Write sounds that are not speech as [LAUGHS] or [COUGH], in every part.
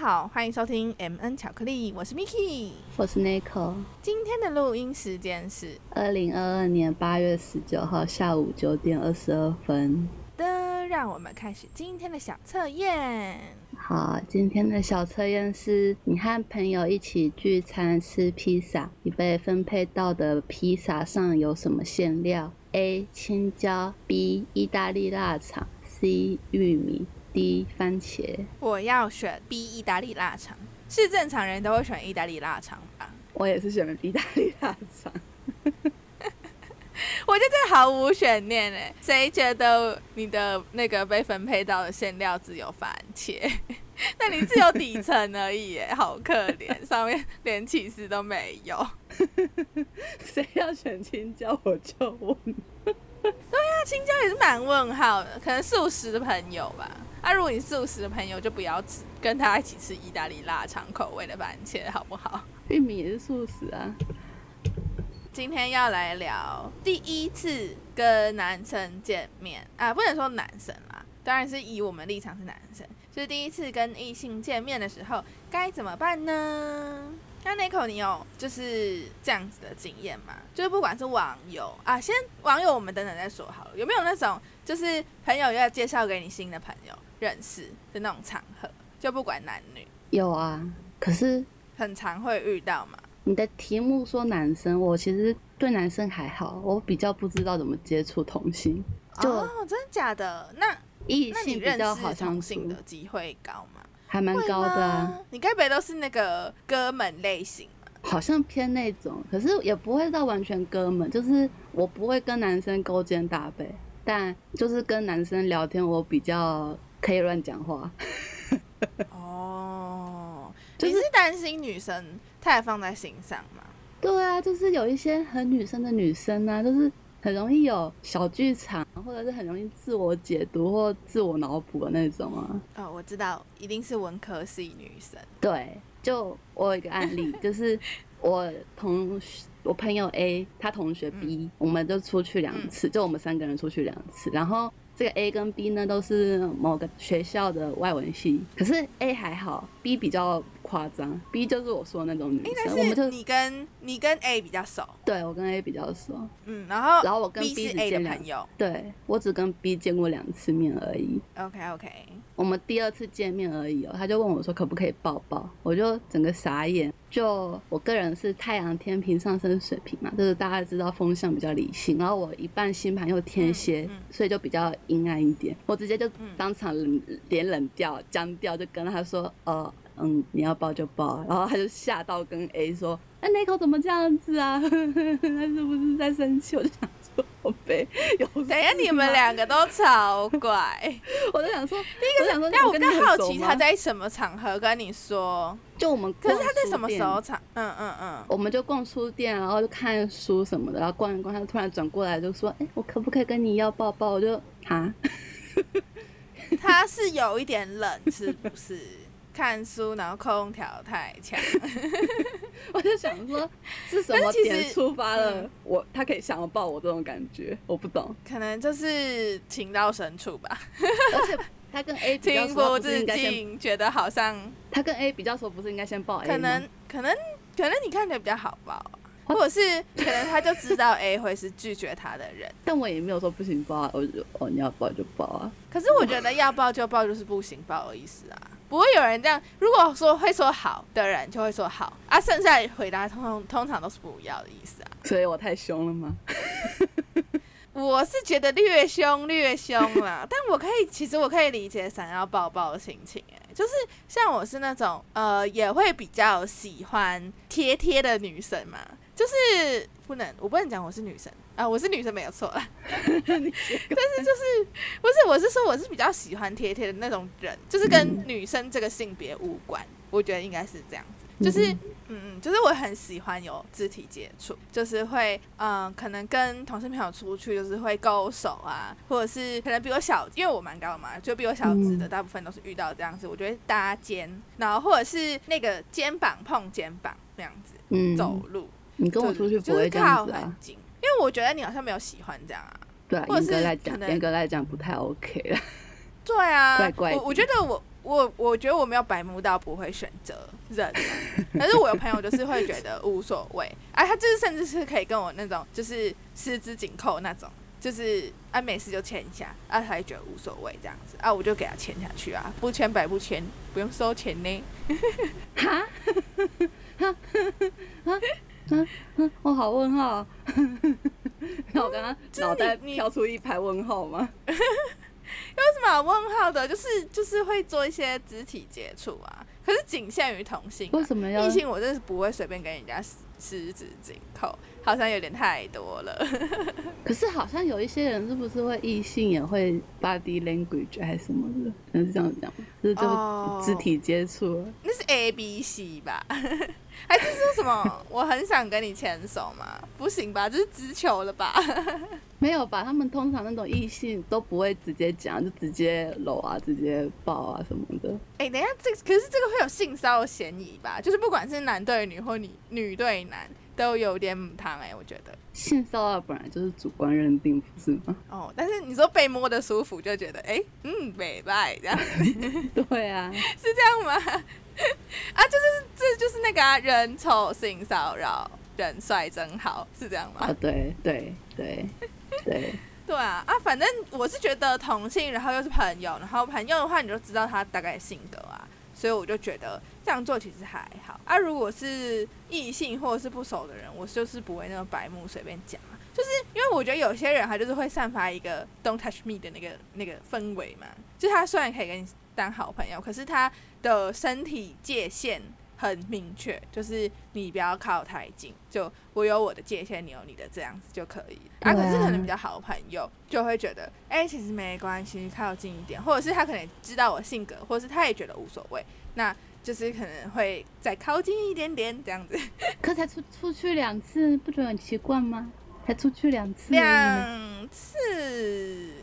好，欢迎收听 M N 巧克力，我是 Miki，我是 Nico。今天的录音时间是二零二二年八月十九号下午九点二十二分。的，让我们开始今天的小测验。好，今天的小测验是你和朋友一起聚餐吃披萨，你被分配到的披萨上有什么馅料？A. 青椒 B. 意大利腊肠 C. 玉米 D. 番茄。我要选 B 意大利腊肠，是正常人都会选意大利腊肠吧？我也是选了意大利腊肠。[LAUGHS] 我觉得这毫无悬念哎，谁觉得你的那个被分配到的馅料只有番茄？[LAUGHS] 那你只有底层而已哎，[LAUGHS] 好可怜，上面连起司都没有。谁要选青椒我就问。对呀，青椒也是蛮问号的，可能素食的朋友吧。啊，如果你素食的朋友就不要吃，跟他一起吃意大利腊肠口味的番茄，好不好？玉米也是素食啊。今天要来聊第一次跟男生见面啊，不能说男生啦，当然是以我们立场是男生，就是第一次跟异性见面的时候该怎么办呢？那 Nico，你有就是这样子的经验吗？就是不管是网友啊，先网友我们等等再说好了，有没有那种就是朋友要介绍给你新的朋友认识的那种场合？就不管男女，有啊，可是很常会遇到嘛。你的题目说男生，我其实对男生还好，我比较不知道怎么接触同性。哦，真的假的？那异性比较好相处的机会高吗？还蛮高的啊。你该不会都是那个哥们类型吗？好像偏那种，可是也不会到完全哥们，就是我不会跟男生勾肩搭背，但就是跟男生聊天，我比较可以乱讲话。[LAUGHS] 哦，你是担心女生？太放在心上嘛？对啊，就是有一些很女生的女生啊，就是很容易有小剧场，或者是很容易自我解读或自我脑补的那种啊。哦，我知道，一定是文科系女生。对，就我有一个案例，就是我同我朋友 A，他同学 B，我们就出去两次，就我们三个人出去两次，然后。这个 A 跟 B 呢，都是某个学校的外文系，可是 A 还好，B 比较夸张，B 就是我说的那种女生。我们就你跟你跟 A 比较熟，对我跟 A 比较熟，嗯，然后然后我跟 B 是 A 的朋友，对我只跟 B 见过两次面而已。OK OK，我们第二次见面而已哦，他就问我说可不可以抱抱，我就整个傻眼。就我个人是太阳天平上升水平嘛，就是大家知道风向比较理性，然后我一半星盘又天蝎，所以就比较阴暗一点。我直接就当场脸冷掉、僵掉，就跟他说：“呃，嗯，你要抱就抱。”然后他就吓到跟 A 说：“哎，那口怎么这样子啊？[LAUGHS] 他是不是在生气？”我就想。[LAUGHS] 宝贝，等下你们两个都 [LAUGHS] 超怪，我就想说，[LAUGHS] 第一个想说，但我更好奇他在什么场合跟你说，就我们，可是他在什么时候场？嗯嗯嗯，我们就逛书店，然后就看书什么的，然后逛一逛，他突然转过来就说，哎，我可不可以跟你要抱抱？我就啊，他是有一点冷，是不是？看书，然后空调太强，[LAUGHS] 我就想说是什么点触发了我，他可以想要抱我这种感觉，我不懂，可能就是情到深处吧。而且他跟 A 情 [LAUGHS] 不自禁，觉得好像他跟 A 比较熟，不是应该先抱 A 可能可能可能你看起来比较好抱，或者是可能他就知道 A 会是拒绝他的人。但我也没有说不行抱啊，我就哦你要抱就抱啊。可是我觉得要抱就抱就是不行抱的意思啊。不会有人这样。如果说会说好的人，就会说好啊。剩下回答通通通常都是不要的意思啊。所以我太凶了吗？[LAUGHS] 我是觉得略凶略凶啦，[LAUGHS] 但我可以，其实我可以理解想要抱抱的心情。哎，就是像我是那种呃，也会比较喜欢贴贴的女生嘛。就是不能，我不能讲我是女生。啊，我是女生没有错啦，[LAUGHS] 但是就是不是，我是说我是比较喜欢贴贴的那种人，就是跟女生这个性别无关，我觉得应该是这样子，就是嗯嗯，就是我很喜欢有肢体接触，就是会嗯，可能跟同事朋友出去就是会勾手啊，或者是可能比我小，因为我蛮高的嘛，就比我小只的大部分都是遇到这样子，我觉得搭肩，然后或者是那个肩膀碰肩膀那样子走路，你跟我出去不会这样子啊。因为我觉得你好像没有喜欢这样啊，对，严格来讲，严格来讲不太 OK 了。对啊，[LAUGHS] 怪怪。我我觉得我我我觉得我没有白目到不会选择忍，[LAUGHS] 可是我有朋友就是会觉得无所谓，哎，他就是甚至是可以跟我那种就是十指紧扣那种，就是啊没事就签一下，啊他也觉得无所谓这样子，啊我就给他签下去啊，不签白不签，不用收钱呢。[LAUGHS] 哈，哈，哈，哈，我 [LAUGHS] 好问号，[LAUGHS] 那我刚刚脑袋跳出一排问号吗？[LAUGHS] 有什么问号的？就是就是会做一些肢体接触啊，可是仅限于同性。为什么要异性？我真是不会随便跟人家十指紧扣，好像有点太多了。可是好像有一些人是不是会异性也会 body language 还是什么的？是这样讲吗？就是就肢体接触？那是 A B C 吧？还是说什么？我很想跟你牵手嘛？不行吧？这是直球了吧？[LAUGHS] 没有吧？他们通常那种异性都不会直接讲，就直接搂啊，直接抱啊什么的。哎，等一下，这可是这个会有性骚扰嫌疑吧？就是不管是男对女或女女对男，都有点母汤哎，我觉得。性骚扰本来就是主观认定，不是吗？哦，但是你说被摸的舒服，就觉得哎，嗯，美拜这样。[LAUGHS] 对啊，[LAUGHS] 是这样吗？[LAUGHS] 啊，就是这就是那个啊人丑性骚扰，人帅真好，是这样吗？啊，对对对。对 [LAUGHS] 对啊啊，反正我是觉得同性，然后又是朋友，然后朋友的话，你就知道他大概性格啊，所以我就觉得这样做其实还好啊。如果是异性或者是不熟的人，我就是不会那种白目随便讲啊，就是因为我觉得有些人他就是会散发一个 “don't touch me” 的那个那个氛围嘛，就他虽然可以跟你当好朋友，可是他的身体界限。很明确，就是你不要靠太近，就我有我的界限，你有你的，这样子就可以。啊，可是可能比较好的朋友就会觉得，哎，其实没关系，靠近一点，或者是他可能知道我性格，或者是他也觉得无所谓，那就是可能会再靠近一点点这样子。可才出出去两次，不觉得很奇怪吗？才出去两次，两次，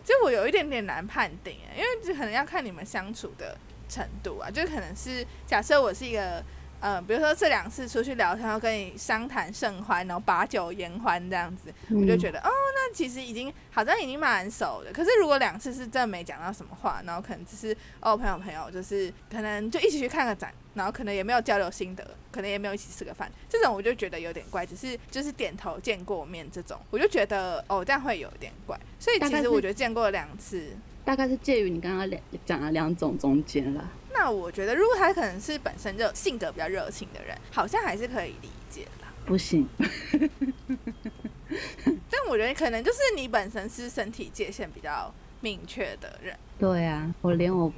就我有一点点难判定，因为可能要看你们相处的程度啊，就可能是假设我是一个。嗯，比如说这两次出去聊天，然后跟你商谈甚欢，然后把酒言欢这样子，我就觉得哦，那其实已经好像已经蛮熟的。可是如果两次是真的没讲到什么话，然后可能只是哦朋友朋友，就是可能就一起去看个展，然后可能也没有交流心得，可能也没有一起吃个饭，这种我就觉得有点怪。只是就是点头见过面这种，我就觉得哦这样会有点怪。所以其实我觉得见过两次，大概是介于你刚刚两讲的两种中间了。那我觉得，如果他可能是本身就性格比较热情的人，好像还是可以理解啦。不行，[LAUGHS] 但我觉得可能就是你本身是身体界限比较明确的人。对啊，我连我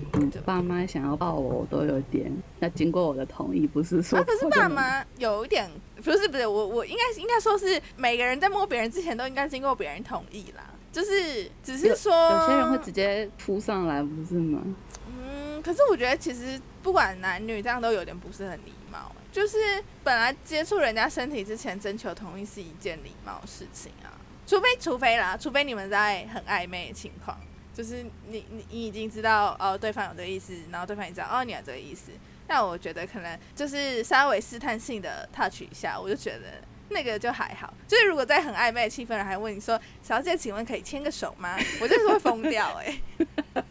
爸妈想要抱我，我都有点要经过我的同意，不是说。啊可是爸妈有一点，不是不是，我我应该应该说是每个人在摸别人之前都应该经过别人同意啦。就是只是说，有些人会直接扑上来，不是吗？嗯可是我觉得，其实不管男女，这样都有点不是很礼貌。就是本来接触人家身体之前征求同意是一件礼貌事情啊，除非除非啦，除非你们在很暧昧的情况，就是你你你已经知道哦对方有这个意思，然后对方也知道哦你有这个意思，那我觉得可能就是稍微试探性的 touch 一下，我就觉得。那个就还好，就是如果在很暧昧的气氛，还问你说：“小姐，请问可以牵个手吗？”我就是会疯掉哎。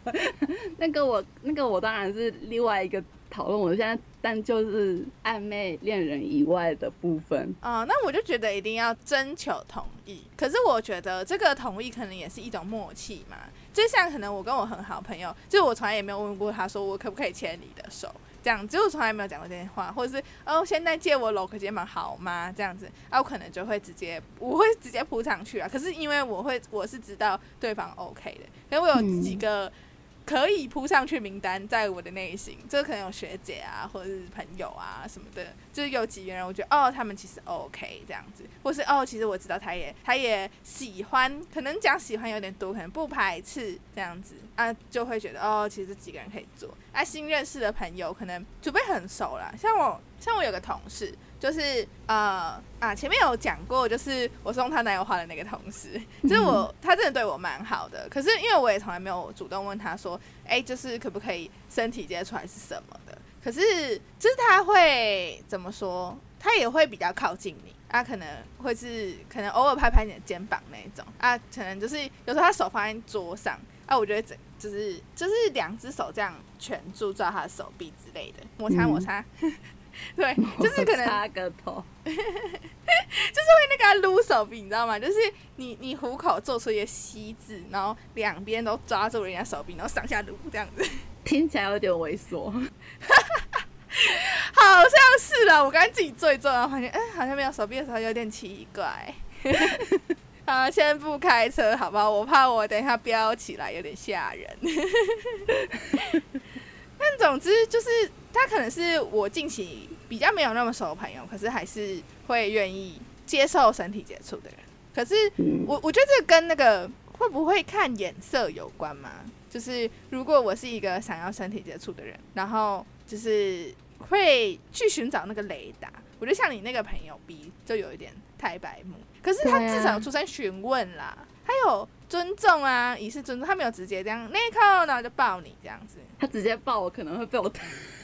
[LAUGHS] 那个我，那个我当然是另外一个讨论。我现在但就是暧昧恋人以外的部分啊，那我就觉得一定要征求同意。可是我觉得这个同意可能也是一种默契嘛，就像可能我跟我很好朋友，就是我从来也没有问过他说我可不可以牵你的手。这样，就从来没有讲过这些话，或者是哦，现在借我搂个肩膀好吗？这样子，啊，我可能就会直接，我会直接扑上去啊。可是因为我会，我是知道对方 OK 的，因为我有几个。可以扑上去名单在我的内心，这可能有学姐啊，或者是朋友啊什么的，就是有几个人，我觉得哦，他们其实 OK 这样子，或是哦，其实我知道他也他也喜欢，可能讲喜欢有点多，可能不排斥这样子啊，就会觉得哦，其实几个人可以做。啊，新认识的朋友可能除非很熟了，像我像我有个同事。就是呃啊，前面有讲过，就是我送他男友花的那个同事，[LAUGHS] 就是我他真的对我蛮好的。可是因为我也从来没有主动问他说，哎，就是可不可以身体接触还是什么的。可是就是他会怎么说，他也会比较靠近你，他可能会是可能偶尔拍拍你的肩膀那种。啊，可能就是有时候他手放在桌上。啊，我觉得整就是就是两只手这样全住抓他的手臂之类的，摩擦摩擦，[LAUGHS] 对，[LAUGHS] 就是可能擦个头，[LAUGHS] 就是会那个撸手臂，你知道吗？就是你你虎口做出一个西字，然后两边都抓住人家手臂，然后上下撸这样子，听起来有点猥琐。好像是了。我刚才自己做一做，然后发现，哎、好像没有手臂的时候有点奇怪。好，先不开车，好不好？我怕我等一下飙起来有点吓人。但总之就是，他可能是我近期比较没有那么熟的朋友，可是还是会愿意接受身体接触的人。可是嗯，我我觉得这跟那个会不会看眼色有关嘛？就是如果我是一个想要身体接触的人，然后就是会去寻找那个雷达，我觉得像你那个朋友 B 就有一点太白目，可是他至少有出声询问啦，他有尊重啊，以示尊重，他没有直接这样那一刻，然后就抱你这样子，他直接抱我可能会被我打。[LAUGHS]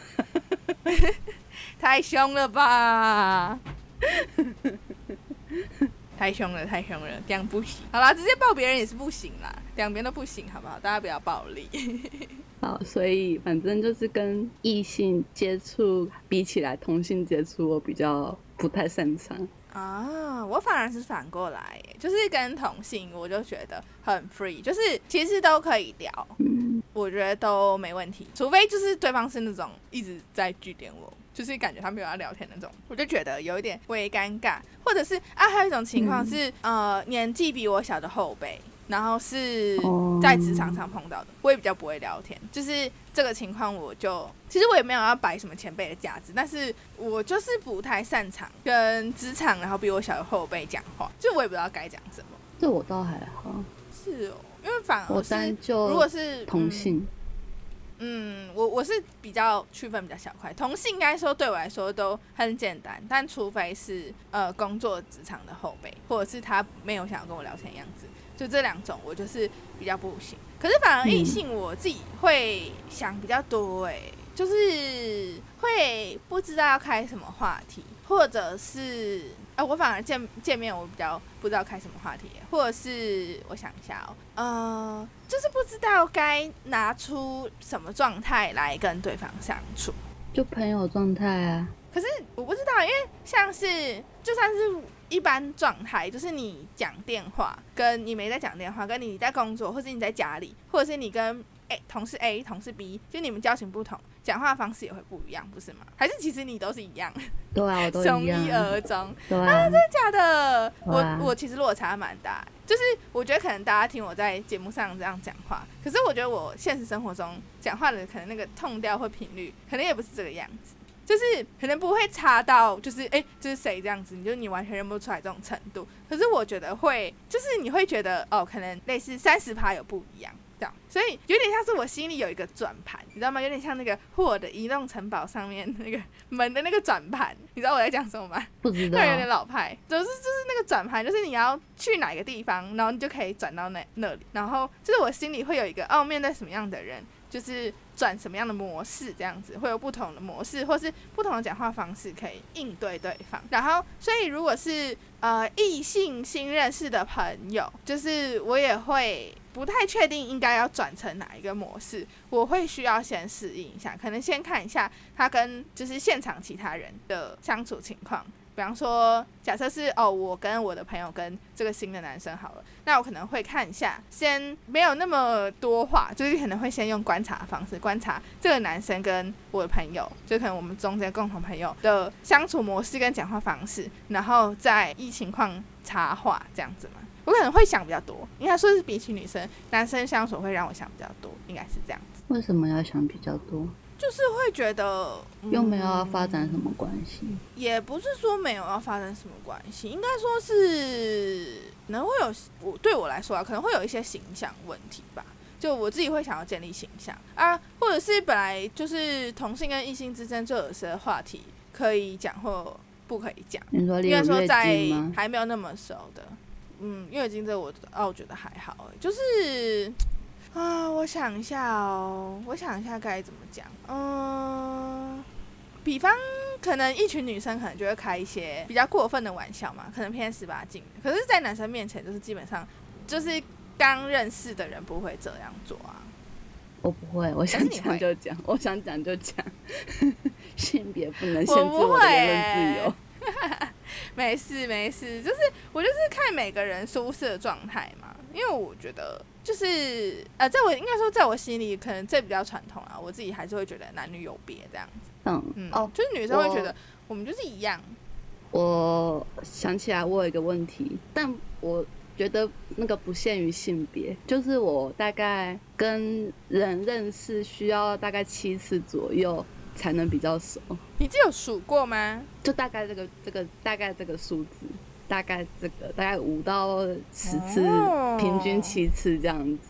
[LAUGHS] 太凶了吧！[LAUGHS] 太凶了，太凶了，这样不行。好啦，直接抱别人也是不行啦，两边都不行，好不好？大家不要暴力。[LAUGHS] 好，所以反正就是跟异性接触比起来，同性接触我比较不太擅长。啊，我反而是反过来，就是跟同性，我就觉得很 free，就是其实都可以聊，嗯，我觉得都没问题，除非就是对方是那种一直在据点我，就是感觉他没有要聊天那种，我就觉得有一点微尴尬，或者是啊，还有一种情况是、呃年纪比我小的后辈，然后是哦。在职场上碰到的，我也比较不会聊天，就是这个情况我就其实我也没有要摆什么前辈的架子，但是我就是不太擅长跟职场然后比我小的后辈讲话，就我也不知道该讲什么。这我倒还好，是哦，因为反我而是单就如果是同性，嗯，我我是比较区分比较小块，同性应该说对我来说都很简单，但除非是呃工作职场的后辈，或者是他没有想要跟我聊天的样子，就这两种我就是比较不行。可是反而异性我自己会想比较多哎、就是会不知道要开什么话题，或者是啊、我反而见见面我比较不知道开什么话题，或者是我想一下哦，呃，就是不知道该拿出什么状态来跟对方相处。就朋友状态啊。可是我不知道，因为像是就算是一般状态，就是你讲电话，跟你没在讲电话，跟你在工作，或者你在家里，或者是你跟 A 同事 A 同事 B，就你们交情不同，讲话方式也会不一样，不是吗？还是其实你都是一样，对啊，我都从一样一。[LAUGHS] 而终？对啊，假的，我我其实落差蛮大，就是我觉得可能大家听我在节目上这样讲话，可是我觉得我现实生活中讲话的可能那个痛调或频率，可能也不是这个样子，就是可能不会差到就是哎、诶这是谁这样子，你就你完全认不出来这种程度。可是我觉得会，就是你会觉得哦，可能类似三十趴有不一样。这样，所以有点像是我心里有一个转盘，你知道吗？有点像那个霍尔的移动城堡上面那个门的那个转盘，你知道我在讲什么吗？不知道那有点老派，就是就是那个转盘，就是你要去哪个地方，然后你就可以转到那那里，然后就是我心里会有一个哦，面对什么样的人，就是转什么样的模式，这样子会有不同的模式，或是不同的讲话方式可以应对对方。然后，所以如果是呃异性新认识的朋友，就是我也会。不太确定应该要转成哪一个模式，我会需要先适应一下，可能先看一下他跟就是现场其他人的相处情况，比方说，假设是哦，我跟我的朋友跟这个新的男生好了，那我可能会看一下，先没有那么多话，就是可能会先用观察的方式观察这个男生跟我的朋友，就可能我们中间共同朋友的相处模式跟讲话方式，然后再依情况插话这样子嘛。我可能会想比较多，应该说是比起女生，男生相处会让我想比较多，应该是这样子，为什么要想比较多？就是会觉得、嗯又没有要发展什么关系？也不是说没有要发展什么关系，应该说是可能会有我对我来说啊，可能会有一些形象问题吧。就我自己会想要建立形象啊，或者是本来就是同性跟异性之间就有些话题可以讲或不可以讲，你说应该说在？还没有那么熟的，嗯，月经这我哦，我觉得还好欸，就是啊，我想一下哦，我想一下该怎么讲，嗯，比方可能一群女生可能就会开一些比较过分的玩笑嘛，可能偏十八禁，可是，在男生面前就是基本上就是。刚认识的人不会这样做啊。我不会，我想讲就讲，[LAUGHS] 我想讲就讲，[LAUGHS] 性别不能限制我的言论自由。[LAUGHS] 没事没事，就是我就是看每个人舒适的状态嘛，因为我觉得就是呃，在我应该说在我心里，可能这比较传统啊，我自己还是会觉得男女有别这样子。嗯，嗯，哦，就是女生会觉得我们就是一样。我想起来，我有一个问题，但我觉得那个不限于性别，就是我大概跟人认识需要大概七次左右才能比较熟，你自己有数过吗？就大概这个这个大概这个数字，大概这个大概五到十次，哦平均七次这样子，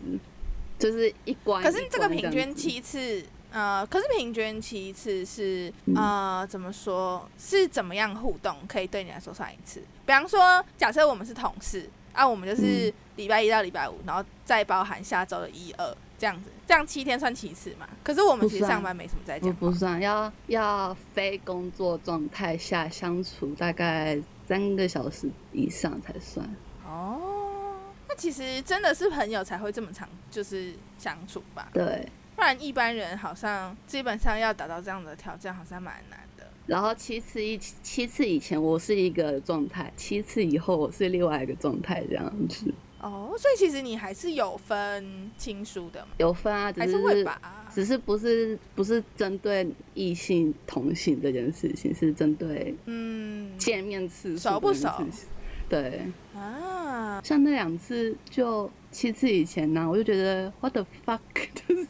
就是一关。可是这个平均七次，呃，可是平均七次是嗯呃，怎么说？是怎么样互动可以对你来说算一次？比方说，假设我们是同事啊，我们就是嗯礼拜一到礼拜五，然后再包含下周的一二这样子，这样七天算七次嘛？可是我们其实上班没什么在不讲，不算，要要非工作状态下相处大概三个小时以上才算。哦，那其实真的是朋友才会这么长，就是相处吧？对，不然一般人好像基本上要达到这样的条件，好像蛮难的。然后七次一七次以前我是一个状态，七次以后我是另外一个状态，这样子哦，所以其实你还是有分亲疏的嘛？有分啊，只还是是会吧？只是不是不是针对异性同性这件事情，是针对嗯，见面次数熟不熟这件事情？对，啊，像那两次就七次以前呢、我就觉得 what the fuck，就 [LAUGHS] 是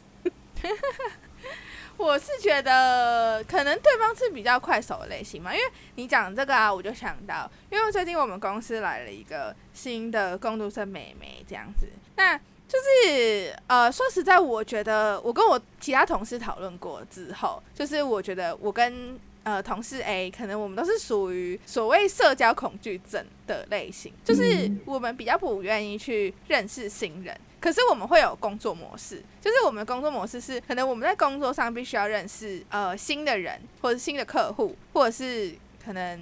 我是觉得可能对方是比较快手的类型嘛，因为你讲这个啊，我就想到，因为最近我们公司来了一个新的工读生妹妹这样子，那就是呃，说实在，我觉得我跟我其他同事讨论过之后，就是我觉得我跟呃同事 A 可能我们都是属于所谓社交恐惧症的类型，就是嗯我们比较不愿意去认识新人。可是我们会有工作模式，就是我们的工作模式是，可能我们在工作上必须要认识呃新的人，或者新的客户，或者是可能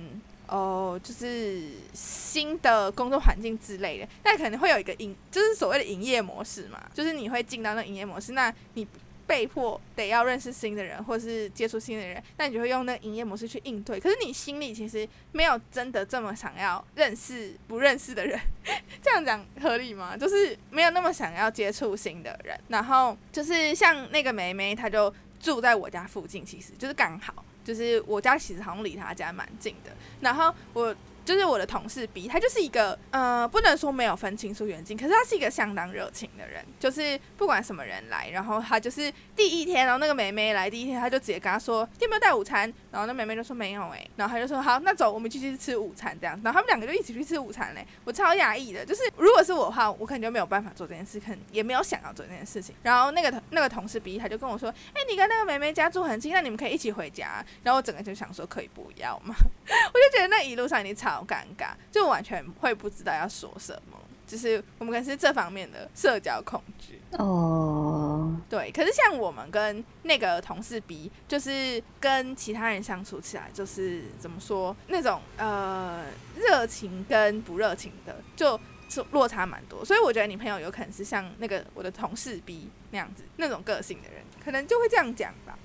哦，就是新的工作环境之类的，那可能会有一个营，就是所谓的营业模式嘛，就是你会进到那营业模式，那你被迫得要认识新的人，或是接触新的人，那你就会用那营业模式去应对。可是你心里其实没有真的这么想要认识不认识的人，[LAUGHS] 这样讲合理吗？就是没有那么想要接触新的人，然后就是像那个梅梅，她就住在我家附近，其实就是刚好。就是我家其实好像离他家蛮近的，然后我就是我的同事 B，他就是一个呃，不能说没有分清楚远近，可是他是一个相当热情的人，就是不管什么人来，然后他就是第一天，然后那个妹妹来第一天，他就直接跟他说要不要带午餐，然后那妹妹就说没有哎、然后他就说好，那走，我们继续吃午餐这样，然后他们两个就一起去吃午餐嘞，我超压抑的，就是如果是我的话，我可能就没有办法做这件事，可能也没有想要做这件事情。然后那个那个同事 B 他就跟我说，哎、你跟那个妹妹家住很近，那你们可以一起回家。然后我整个就想说，可以不要吗？[LAUGHS] 我就觉得那一路上已经超尴尬，就完全会不知道要说什么。就是我们可能是这方面的社交恐惧，哦，对。可是像我们跟那个同事比，就是跟其他人相处起来，就是怎么说那种呃热情跟不热情的，就就落差蛮多。所以我觉得你朋友有可能是像那个我的同事 B 那样子那种个性的人，可能就会这样讲吧。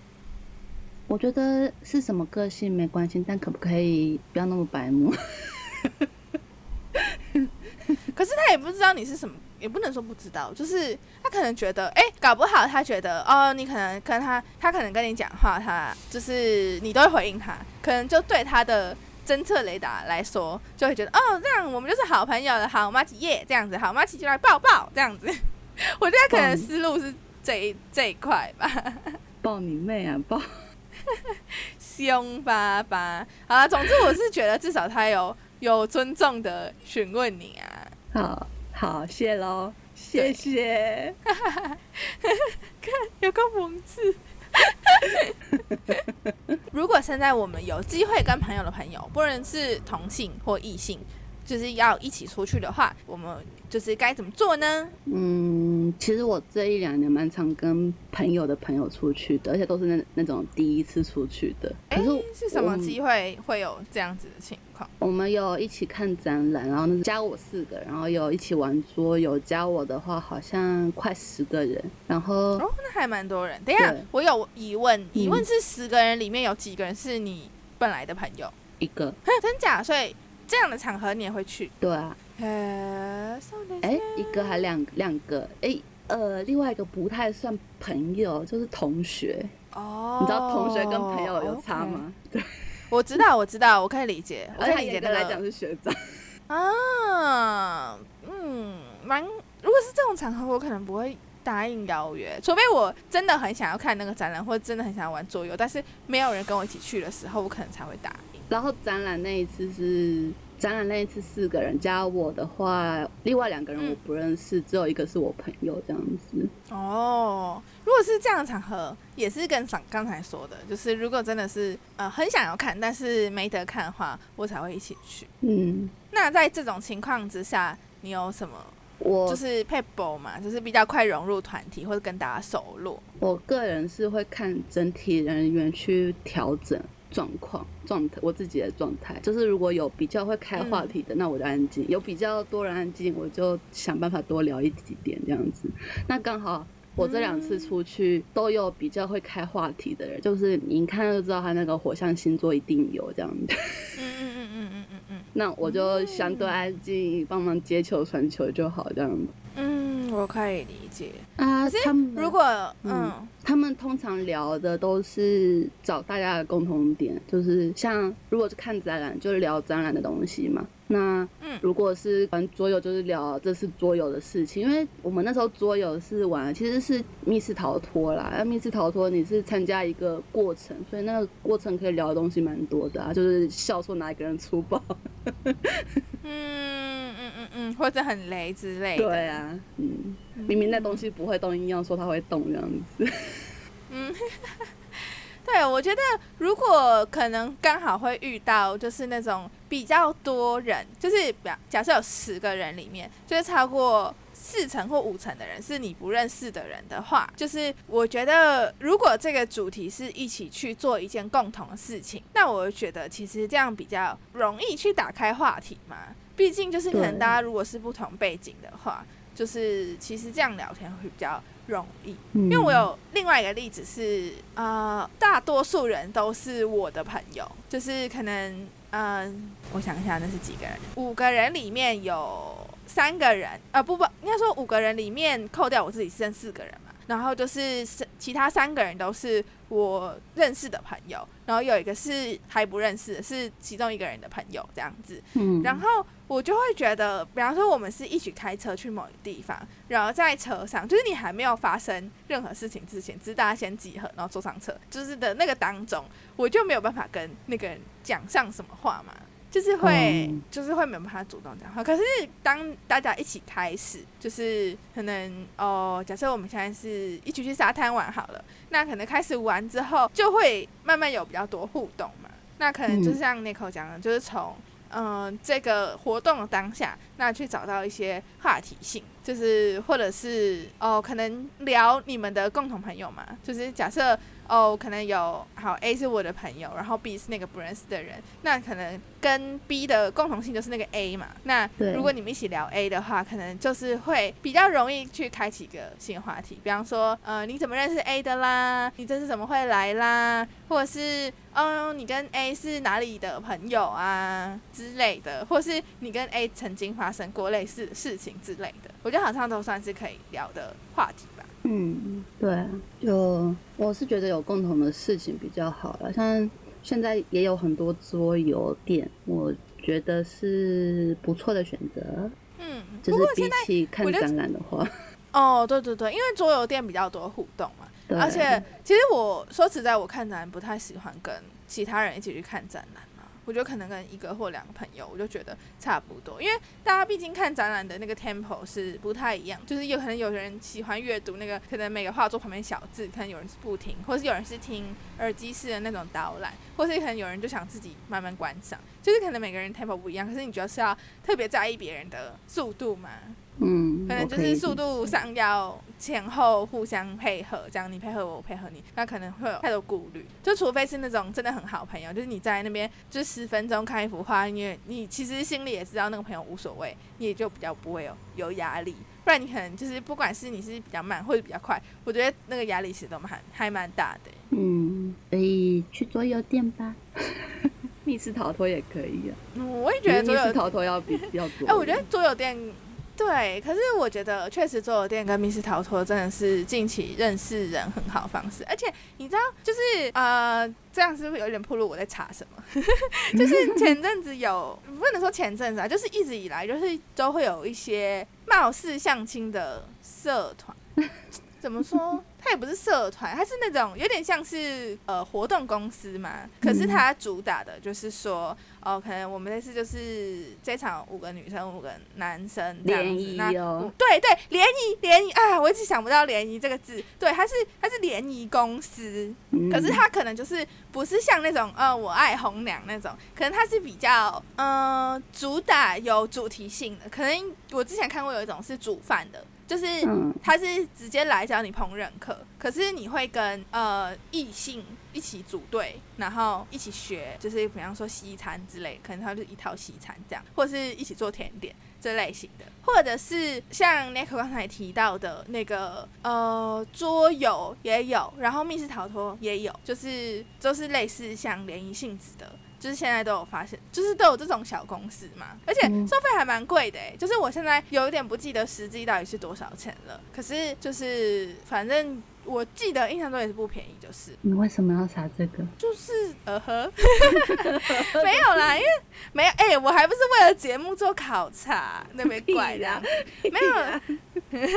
我觉得是什么个性没关系，但可不可以不要那么白目？[LAUGHS] 可是他也不知道你是什么，也不能说不知道，就是他可能觉得，哎、搞不好他觉得，哦，你可能跟他，他可能跟你讲话，他就是你都会回应他，可能就对他的侦测雷达来说，就会觉得，哦，这样我们就是好朋友了，好，马吉耶，这样子，好，马吉就来抱抱，这样子。[LAUGHS] 我觉得可能思路是这一这一块吧，抱你妹啊！抱！[LAUGHS] 凶巴巴。好啦，总之我是觉得至少他有有尊重的询问你啊。好好，谢喽，谢谢。看 [LAUGHS] 有个文字。如果现在我们有机会跟朋友的朋友，不论是同性或异性，就是要一起出去的话，我们就是该怎么做呢？嗯，其实我这一两年蛮常跟朋友的朋友出去的，而且都是那那种第一次出去的。可哎是，是什么机会会有这样子的情况？我们有一起看展览，然后那加我四个，然后有一起玩桌游，加我的话好像快十个人，然后哦，那还蛮多人。等一下，我有疑问，疑问嗯是十个人里面有几个人是你本来的朋友？一个，真假？所以这样的场合你也会去？对啊，呃，そうです哎，一个还两两个，哎，呃，另外一个不太算朋友，就是同学。哦，你知道同学跟朋友有差 OK？吗？对，我知道，我知道，我可以理解，[LAUGHS] 我而且可以理解那严格来讲个是学长。[LAUGHS] 啊，嗯，蛮。如果是这种场合，我可能不会答应邀约，除非我真的很想要看那个展览，或者真的很想要玩桌游，但是没有人跟我一起去的时候，我可能才会答应。然后展览那一次是 展览那一次四个人加我的话，另外两个人嗯我不认识，只有一个是我朋友这样子。哦，如果是这样的场合，也是跟刚刚才说的，就是如果真的是呃很想要看，但是没得看的话，我才会一起去。嗯，那在这种情况之下，你有什么我就是配 b 嘛，就是比较快融入团体或者跟大家熟络？我个人是会看整体人员去调整状况状态，我自己的状态。就是如果有比较会开话题的，那我就安静；有比较多人安静，我就想办法多聊一几点这样子。那刚好。我这两次出去都有比较会开话题的人，就是你一看就知道他那个火象星座一定有这样子。嗯嗯嗯嗯嗯嗯嗯 [LAUGHS] 那我就相对安静，帮忙接球传球就好这样子。嗯，我可以理解。啊可是他们如果嗯嗯他们通常聊的都是找大家的共同点，就是像如果是看展览，就聊展览的东西嘛。那嗯如果是玩桌游，就是聊这次桌游的事情。因为我们那时候桌游是玩，其实是密室逃脱啦。那密室逃脱你是参加一个过程，所以那个过程可以聊的东西蛮多的啊，就是笑说哪一个人粗暴。嗯嗯嗯嗯，或者很雷之类的。对啊，嗯，明明那东西不会动，硬要说它会动这样子。[LAUGHS] 对，我觉得如果可能刚好会遇到，就是那种比较多人，就是假假设有十个人里面，就是超过四成或五成的人是你不认识的人的话，就是我觉得如果这个主题是一起去做一件共同的事情，那我觉得其实这样比较容易去打开话题嘛。毕竟就是可能大家如果是不同背景的话，就是其实这样聊天会比较容易。因因为我有另外一个例子是，呃，大多数人都是我的朋友，就是可能，嗯、我想一下，那是几个人？五个人里面有三个人，呃，不不，应该说五个人里面扣掉我自己剩四个人嘛，然后就是是其他三个人都是我认识的朋友，然后有一个是还不认识的，是其中一个人的朋友这样子，嗯，然后我就会觉得，比方说我们是一起开车去某个地方，然后在车上，就是你还没有发生任何事情之前，只是大家先集合，然后坐上车，就是的那个当中，我就没有办法跟那个人讲上什么话嘛，就是会，嗯就是会没有办法主动讲话。可是当大家一起开始，就是可能哦，假设我们现在是一起去沙滩玩好了，那可能开始玩之后，就会慢慢有比较多互动嘛。那可能就嗯像 Nico 讲的，就是从嗯、这个活动当下，那去找到一些话题性，就是或者是哦，可能聊你们的共同朋友嘛，就是假设哦，可能有好 A 是我的朋友，然后 B 是那个不认识的人，那可能跟 B 的共同性就是那个 A 嘛。那如果你们一起聊 A 的话，可能就是会比较容易去开启一个新话题，比方说呃，你怎么认识 A 的啦？你这次怎么会来啦？或者是嗯，你跟 A 是哪里的朋友啊之类的，或是你跟 A 曾经发生过类似的事情之类的，我觉得好像都算是可以聊的话题吧。嗯，对啊，就我是觉得有共同的事情比较好了。像现在也有很多桌游店，我觉得是不错的选择。嗯，就是比起看展览的话，哦，对对对，因为桌游店比较多互动嘛，对而且其实我说实在，我看展览不太喜欢跟其他人一起去看展览啊。我觉得可能跟一个或两个朋友，我就觉得差不多，因为大家毕竟看展览的那个 tempo 是不太一样，就是有可能有人喜欢阅读那个，可能每个画作旁边小字，可能有人是不听，或是有人是听耳机式的那种导览，或是可能有人就想自己慢慢观赏，就是可能每个人 tempo 不一样，可是你觉得是要特别在意别人的速度吗。嗯，可能就是速度上要前后互相配合，这样你配合我，我配合你，那可能会有太多顾虑。就除非是那种真的很好朋友，就是你在那边就十分钟看一幅画，因为你其实心里也知道那个朋友无所谓，你也就比较不会有有压力。不然你可能就是不管是你是比较慢或者比较快，我觉得那个压力其实都蛮还蛮大的。嗯，所以去桌游店吧，[LAUGHS] 密室逃脱也可以啊。嗯，[LAUGHS] 我也觉得桌游逃脱要比比较多。哎，我觉得桌游店。对，可是我觉得确实桌游店跟密室逃脱真的是近期认识人很好方式，而且你知道，就是呃，这样是不是有点暴露我在查什么？[LAUGHS] 就是前阵子有，不能说前阵子啊，就是一直以来就是都会有一些貌似相亲的社团，怎么说？它也不是社团，它是那种有点像是呃活动公司嘛。可是它主打的就是说，哦，可能我们这次就是这场五个女生五个男生这样子。那对对，联谊联谊啊，我一直想不到联谊这个字。对，它是它是联谊公司，可是它可能就是不是像那种呃我爱红娘那种，可能它是比较嗯主打有主题性的。可能我之前看过有一种是煮饭的。就是他是直接来教你烹饪课，可是你会跟呃异性一起组队，然后一起学，就是比方说西餐之类，可能他就一套西餐这样，或者是一起做甜点这类型的，或者是像 Nick 刚才提到的那个呃桌游也有，然后密室逃脱也有，就是都是类似像联谊性质的。就是现在都有发现，就是都有这种小公司嘛，而且收费还蛮贵的哎。就是我现在有一点不记得实际到底是多少钱了，可是就是反正我记得印象中也是不便宜，就是。你为什么要查这个？[LAUGHS] 就是呃呵，[LAUGHS] 没有啦，因为没有哎，我还不是为了节目做考察，那边怪的，没有。[LAUGHS]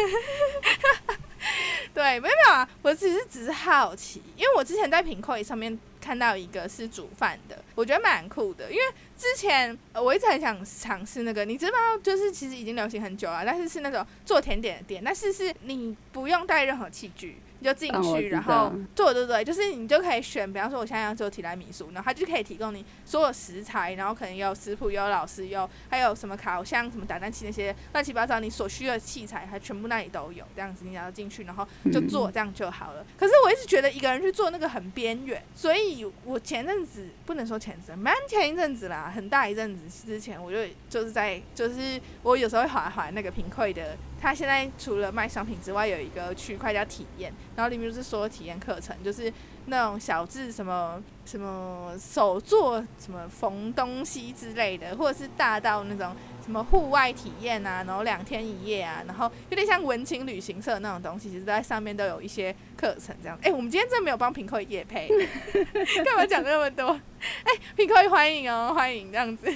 对，没有啊，我只是只是好奇，因为我之前在品会上面。看到一个是煮饭的，我觉得蛮酷的，因为之前我一直很想尝试那个，你知道，就是其实已经流行很久了，但是是那种做甜点的店，但是是你不用带任何器具。你就进去，然后做，对对，就是你就可以选，比方说我现在要做提拉米苏，然后它就可以提供你所有食材，然后可能有食谱，有老师，有还有什么烤箱、什么打蛋器那些乱七八糟你所需的器材，它全部那里都有。这样子你只要进去，然后就做这样就好了。可是我一直觉得一个人去做那个很边缘，所以我前阵子不能说前阵，蛮前一阵子啦，很大一阵子之前，我就就是在就是我有时候会划划那个贫困的。他现在除了卖商品之外，有一个区块叫体验，然后里面就是所有体验课程，就是那种小智什么什么手做什么缝东西之类的，或者是大到那种什么户外体验啊，然后两天一夜啊，然后有点像文青旅行社那种东西，其实在上面都有一些课程这样。[LAUGHS] 哎，我们今天真的没有帮平扣夜配，[LAUGHS] 干嘛讲那么多？哎，平扣欢迎哦，欢迎这样子。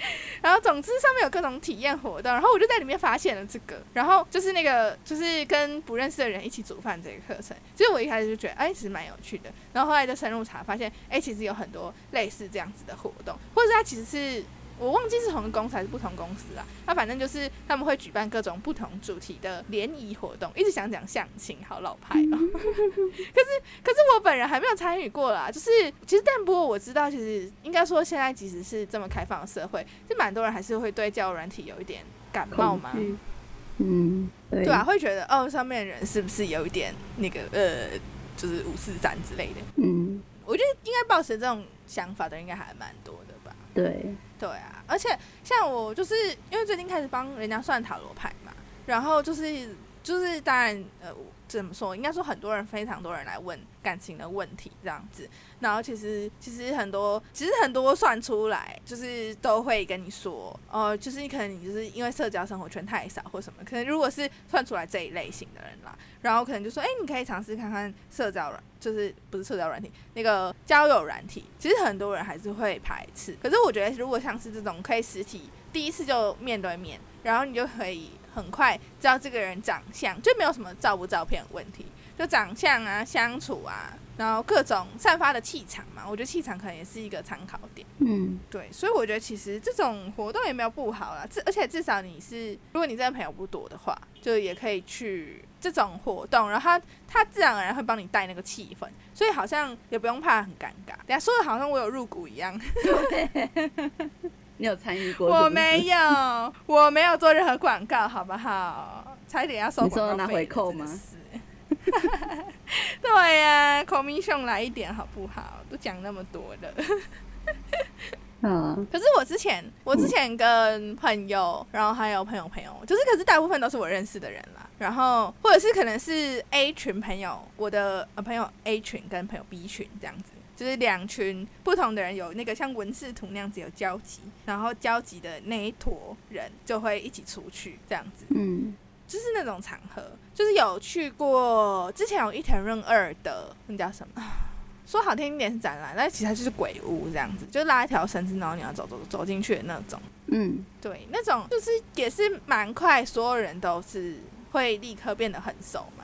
[LAUGHS] 然后，总之上面有各种体验活动，然后我就在里面发现了这个，然后就是那个就是跟不认识的人一起煮饭这个课程，其实我一开始就觉得，哎，其实蛮有趣的。然后后来就深入查，发现，哎，其实有很多类似这样子的活动，或者它其实是。我忘记是同一个公司还是不同公司啊？那反正就是他们会举办各种不同主题的联谊活动。一直想讲相亲，好老派哦。[LAUGHS] 可是可是我本人还没有参与过啦。就是其实但不过我知道，其实应该说现在即使是这么开放的社会，就蛮多人还是会对交友软体有一点感冒嘛。嗯，对。对啊，会觉得哦，上面的人是不是有一点那个呃，就是五四三之类的？嗯，我觉得应该抱持这种想法的应该还蛮多。对。对啊，而且像我就是因为最近开始帮人家算塔罗牌嘛，然后就是就是当然呃怎么说，应该说很多人非常多人来问感情的问题这样子，然后其实其实很多其实很多算出来就是都会跟你说，呃，就是你可能你就是因为社交生活圈太少或什么，可能如果是算出来这一类型的人啦，然后可能就说，哎，你可以尝试看看社交软。就是不是社交软体，那个交友软体，其实很多人还是会排斥。可是我觉得，如果像是这种可以实体第一次就面对面，然后你就可以很快知道这个人长相，就没有什么照不照片的问题，就长相啊、相处啊，然后各种散发的气场嘛，我觉得气场可能也是一个参考点。嗯，对，所以我觉得其实这种活动也没有不好啦，至而且至少你是，如果你真的朋友不多的话，就也可以去这种活动，然后他他自然而然会帮你带那个气氛，所以好像也不用怕很尴尬。等下说的好像我有入股一样，[LAUGHS] 你有参与过？我没有，我没有做任何广告，好不好？差一点要收你说广告费拿回扣吗 [LAUGHS] 对呀、口蜜熊来一点好不好？都讲那么多了。嗯可是我之前，我之前跟朋友，然后还有朋友朋友，就是可是大部分都是我认识的人啦。然后或者是可能是 A 群朋友，我的呃朋友 A 群跟朋友 B 群这样子，就是两群不同的人有那个像文字图那样子有交集，然后交集的那一坨人就会一起出去这样子。嗯就是那种场合，就是有去过之前有伊藤润二的那叫什么？[SIGHS] 说好听一点是展览，但其实它就是鬼屋这样子，就拉一条绳子，然后你要走走走进去的那种。嗯，对，那种就是也是蛮快，所有人都是会立刻变得很熟嘛。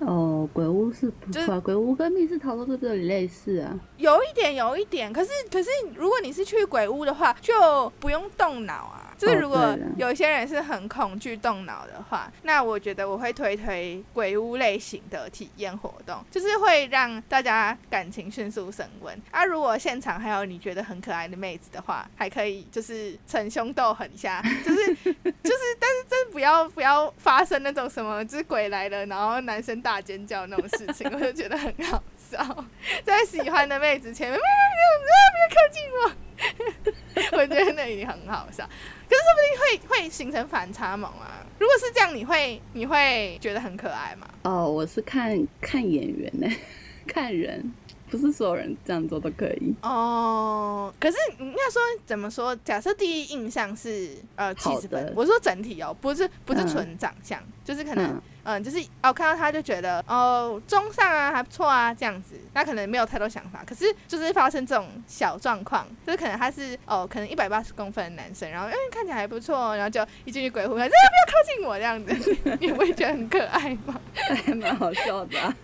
哦，鬼屋是不就是错啊，鬼屋跟密室逃脱是不是有点类似啊？有一点，有一点，可是可是，如果你是去鬼屋的话，就不用动脑啊。就是哦如果有一些人是很恐惧动脑的话，那我觉得我会推推鬼屋类型的体验活动，就是会让大家感情迅速升温。啊，如果现场还有你觉得很可爱的妹子的话，还可以就是逞凶斗狠一下，就是就是，但是真不要不要发生那种什么就是鬼来了，然后男生大尖叫那种事情，[LAUGHS] 我就觉得很好笑。在喜欢的妹子前面，不要不要不要靠近我，[LAUGHS] 我觉得那里很好笑。可是说不定会会形成反差萌啊！如果是这样，你会你会觉得很可爱吗？哦，我是看看演员呢，[LAUGHS] 看人，不是所有人这样做都可以。哦，可是你要说怎么说？假设第一印象是呃七好十分的，我说整体哦，不是不是嗯纯长相，就是可能嗯，就是哦，看到他就觉得哦，中上啊，还不错啊，这样子，那可能没有太多想法，可是就是发生这种小状况，就是可能他是哦，可能一百八十公分的男生，然后嗯看起来还不错，然后就一进去鬼屋，他说、哎、不要靠近我这样子，[LAUGHS] 你不会觉得很可爱吗？[LAUGHS] 还蛮好笑的、啊。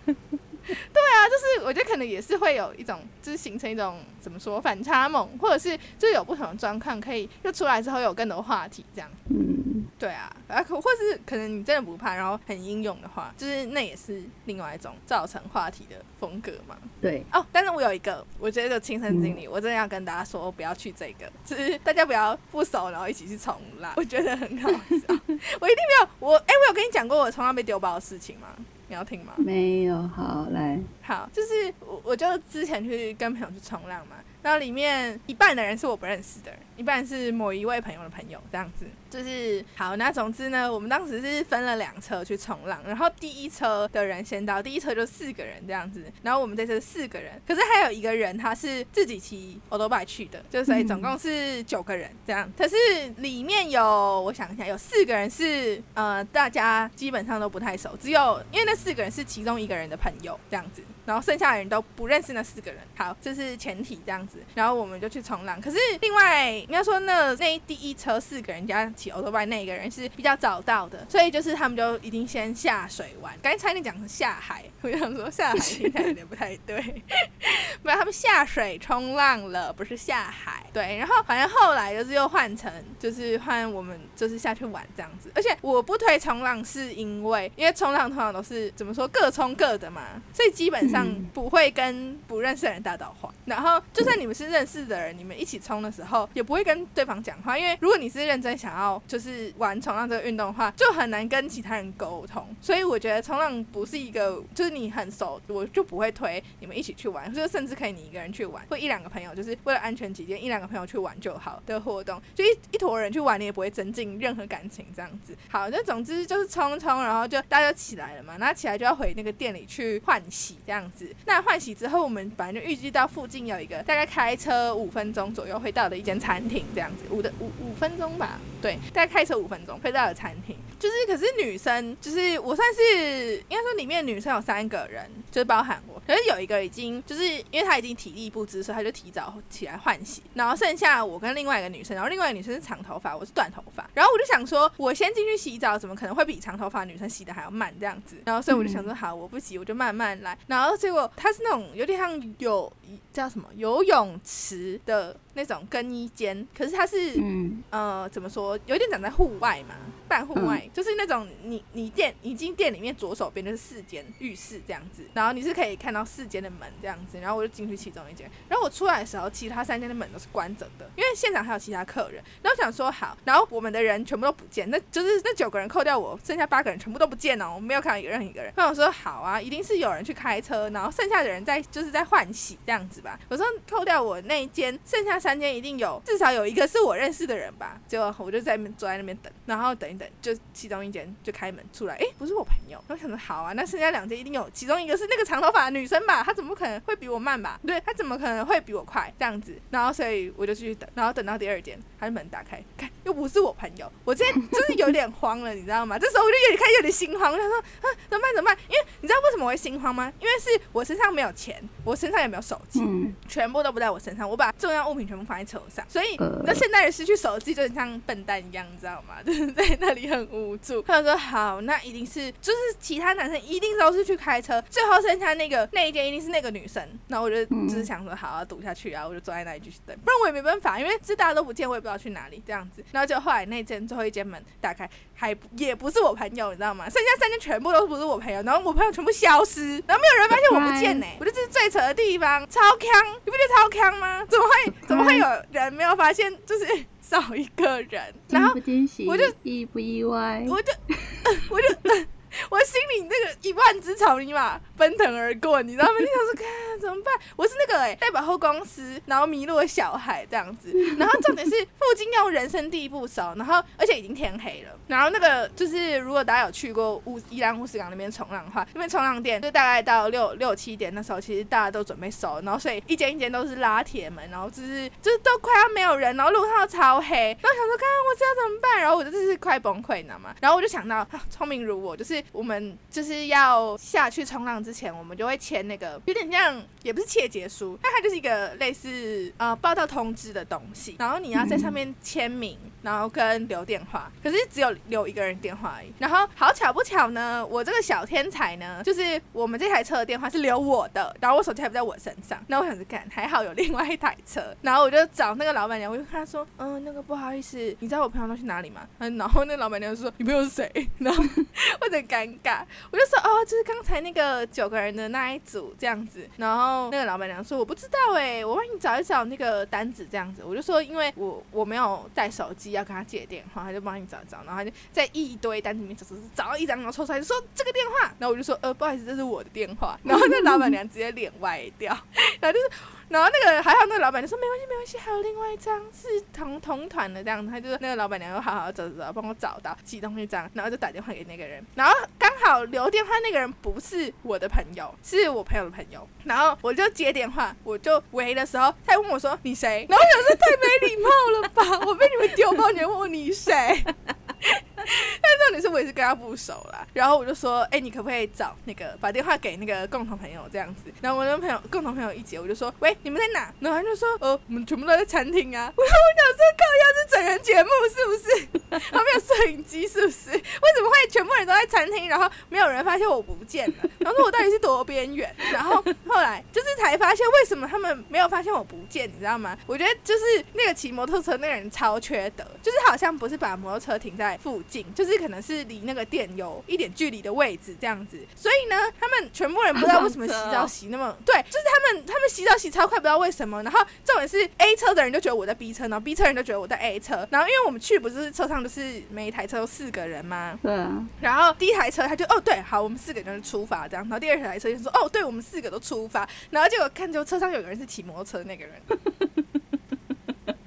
[LAUGHS] 就是我觉得可能也是会有一种，就是形成一种怎么说反差萌，或者是就是有不同的状况，可以就出来之后有更多话题这样。嗯，对啊，啊，可或是可能你真的不怕，然后很英勇的话，就是那也是另外一种造成话题的风格嘛。对，哦，但是我有一个，我觉得亲身经历，我真的要跟大家说，我不要去这个，就是大家不要不熟，然后一起去冲浪，我觉得很好笑。[LAUGHS] 我一定没有，我哎、我有跟你讲过我冲浪被丢包的事情吗？你要听吗？没有好来，好，就是我我就之前去跟朋友去冲浪嘛，那里面一半的人是我不认识的人，一半是某一位朋友的朋友，这样子。就是好，那总之呢，我们当时是分了两车去冲浪，然后第一车的人先到，第一车就四个人这样子，然后我们这车四个人，可是还有一个人他是自己骑 o 多 b 去的，就所以总共是九个人这样。可是里面有我想一下，有四个人是呃大家基本上都不太熟，只有因为那四个人是其中一个人的朋友这样子，然后剩下的人都不认识那四个人。好，这是前提这样子，然后我们就去冲浪。可是另外应该说那那第一车四个人加骑 o 多 b 那一个人是比较早到的，所以就是他们就一定先下水玩。刚才差点讲成下海，我就想说下海听起来有点不太对。没有，他们下水冲浪了，不是下海。对，然后反正后来就是又换成，就是换我们就是下去玩这样子。而且我不推冲浪，是因为因为冲浪通常都是怎么说各冲各的嘛，所以基本上嗯不会跟不认识的人打导话。然后就算你们是认识的人，你们一起冲的时候也不会跟对方讲话，因为如果你是认真想要就是玩冲浪这个运动的话，就很难跟其他人沟通。所以我觉得冲浪不是一个就是你很熟，我就不会推你们一起去玩，就甚至可以你一个人去玩，或一两个朋友，就是为了安全起见，一两个朋友去玩就好的活动，就一一坨人去玩，你也不会增进任何感情这样子。好，那总之就是冲冲，然后就大家就起来了嘛，那起来就要回那个店里去换洗这样样子。那换洗之后，我们反正就预计到附近有一个大概开车五分钟左右会到的一间餐厅这样子，五的五五分钟吧，对，大概开车五分钟会到的餐厅。就是可是女生，就是我算是应该说里面女生有三个人，就是包含我，可是有一个已经就是因为她已经体力不支，所以她就提早起来换洗，然后剩下我跟另外一个女生，然后另外一个女生是长头发，我是短头发，然后我就想说，我先进去洗澡，怎么可能会比长头发女生洗的还要慢这样子？然后所以我就想说，好，我不洗，我就慢慢来。然后结果她是那种有点像有叫什么游泳池的那种更衣间，可是它是嗯呃怎么说，有点长在户外嘛，半户外，就是那种你你店你进店里面左手边就是四间浴室这样子，然后你是可以看到四间的门这样子，然后我就进去其中一间，然后我出来的时候，其他三间的门都是关着的，因为现场还有其他客人。然后我想说好，然后我们的人全部都不见，那就是那九个人扣掉我，剩下八个人全部都不见了，我没有看到一个任何一个人。那我说好啊，一定是有人去开车，然后剩下的人在就是在换洗这样样子吧。我说扣掉我那一间，剩下三间一定有至少有一个是我认识的人吧。结果我就在那边坐在那边等，然后等一等，就其中一间就开门出来，哎，不是我朋友。我想说好啊，那剩下两间一定有，其中一个是那个长头发的女生吧？她怎么可能会比我慢吧？对，她怎么可能会比我快这样子？然后所以我就继续等，然后等到第二间，她的门打开，看又不是我朋友，我今天就是有点慌了，你知道吗？[LAUGHS] 这时候我就有点开始有点心慌，我想说啊怎么办怎么办？因为你知道为什么我会心慌吗？因为是我身上没有钱，我身上也没有手机，嗯全部都不在我身上，我把重要物品全部放在车上，所以呃你知道现代人失去手机就很像笨蛋一样，你知道吗？[LAUGHS] 就是在那里很无助。他就说好，那一定是就是其他男生一定都是去开车，最后剩下那个那一间一定是那个女生。然后我就嗯就是想说好，要赌下去啊，我就坐在那里继续等，不然我也没办法，因为是大家都不见，我也不知道去哪里这样子。然后就后来那间最后一间门打开，还也不是我朋友，你知道吗？剩下三间全部都不是我朋友，然后我朋友全部消失，然后没有人发现我不见呢、我觉得这是最扯的地方，超坑，你不觉得超坑吗？怎么会怎么会有人没有发现，就是少一个人？然后我就意不意外？我就我就 [LAUGHS] 我心里那个一万只草泥马奔腾而过，你知道吗？你想说，看怎么办？我是那个哎、代表后公司，然后迷路的小孩这样子。然后重点是附近要人生地不熟，然后而且已经天黑了。然后那个就是，如果大家有去过乌伊兰乌斯港那边冲浪的话，那边冲浪店就大概到六六七点那时候，其实大家都准备收，然后所以一间一间都是拉铁门，然后就是就是都快要没有人，然后路上超黑。然后想说，看我这要怎么办？然后我就是快崩溃，你知道吗？然后我就想到，聪明如我，就是我们就是要下去冲浪之前，我们就会签那个有点像，也不是切结书，但它就是一个类似呃报道通知的东西，然后你要在上面签名，然后跟留电话，可是只有留一个人电话而已。然后好巧不巧呢，我这个小天才呢，就是我们这台车的电话是留我的，然后我手机还不在我身上，那我想着干，还好有另外一台车，然后我就找那个老板娘，我就跟她说，嗯、那个不好意思，你知道我朋友都去哪里吗？嗯，然后那个老板娘就说你朋友是谁？然后我有点尴尬，我就说哦，就是刚才那个九个人的那一组这样子。然后那个老板娘说我不知道哎、我帮你找一找那个单子这样子。我就说因为我我没有带手机，要跟他借电话，他就帮你找找，然后他就在一堆单子里面找找找找到一张，然后抽出来就说这个电话，然后我就说呃不好意思，这是我的电话。然后那老板娘直接脸歪掉，然后就是。然后那个还好，那个老板就说没关系，没关系，还有另外一张是同同团的这样，他就那个老板娘又好好找找找，帮我找到其中一张，然后就打电话给那个人，然后刚好留电话那个人不是我的朋友，是我朋友的朋友，然后我就接电话，我就喂的时候，他问我说你谁？然后我想说太没礼貌了吧，我被你们丢包，你还问我你谁？但 [LAUGHS] 重点是我也是跟他不熟啦，然后我就说，哎、你可不可以找那个把电话给那个共同朋友这样子？然后我那朋友共同朋友一接，我就说，喂，你们在哪？然后他就说，呃，我们全部都在餐厅啊。我说我想说，靠，要是整人节目是不是？他没有摄影机是不是？为什么会全部人都在餐厅，然后没有人发现我不见了？然后说我到底是多边缘？然后后来就是才发现为什么他们没有发现我不见，你知道吗？我觉得就是那个骑摩托车那个人超缺德，就是好像不是把摩托车停在附近，就是可是离那个店有一点距离的位置这样子。所以呢，他们全部人不知道为什么洗澡洗那么 [LAUGHS] 对，就是他们他们洗澡洗超快，不知道为什么。然后重点是 A 车的人就觉得我在 B 车，然后 B 车人就觉得我在 A 车。然后因为我们去不是车上就是每一台车都四个人吗？对啊，然后第一台车他就哦对，好，我们四个人就出发这样。然后第二台车就说哦对，我们四个都出发。然后结果看就车上有个人是骑摩托车那个人，[LAUGHS]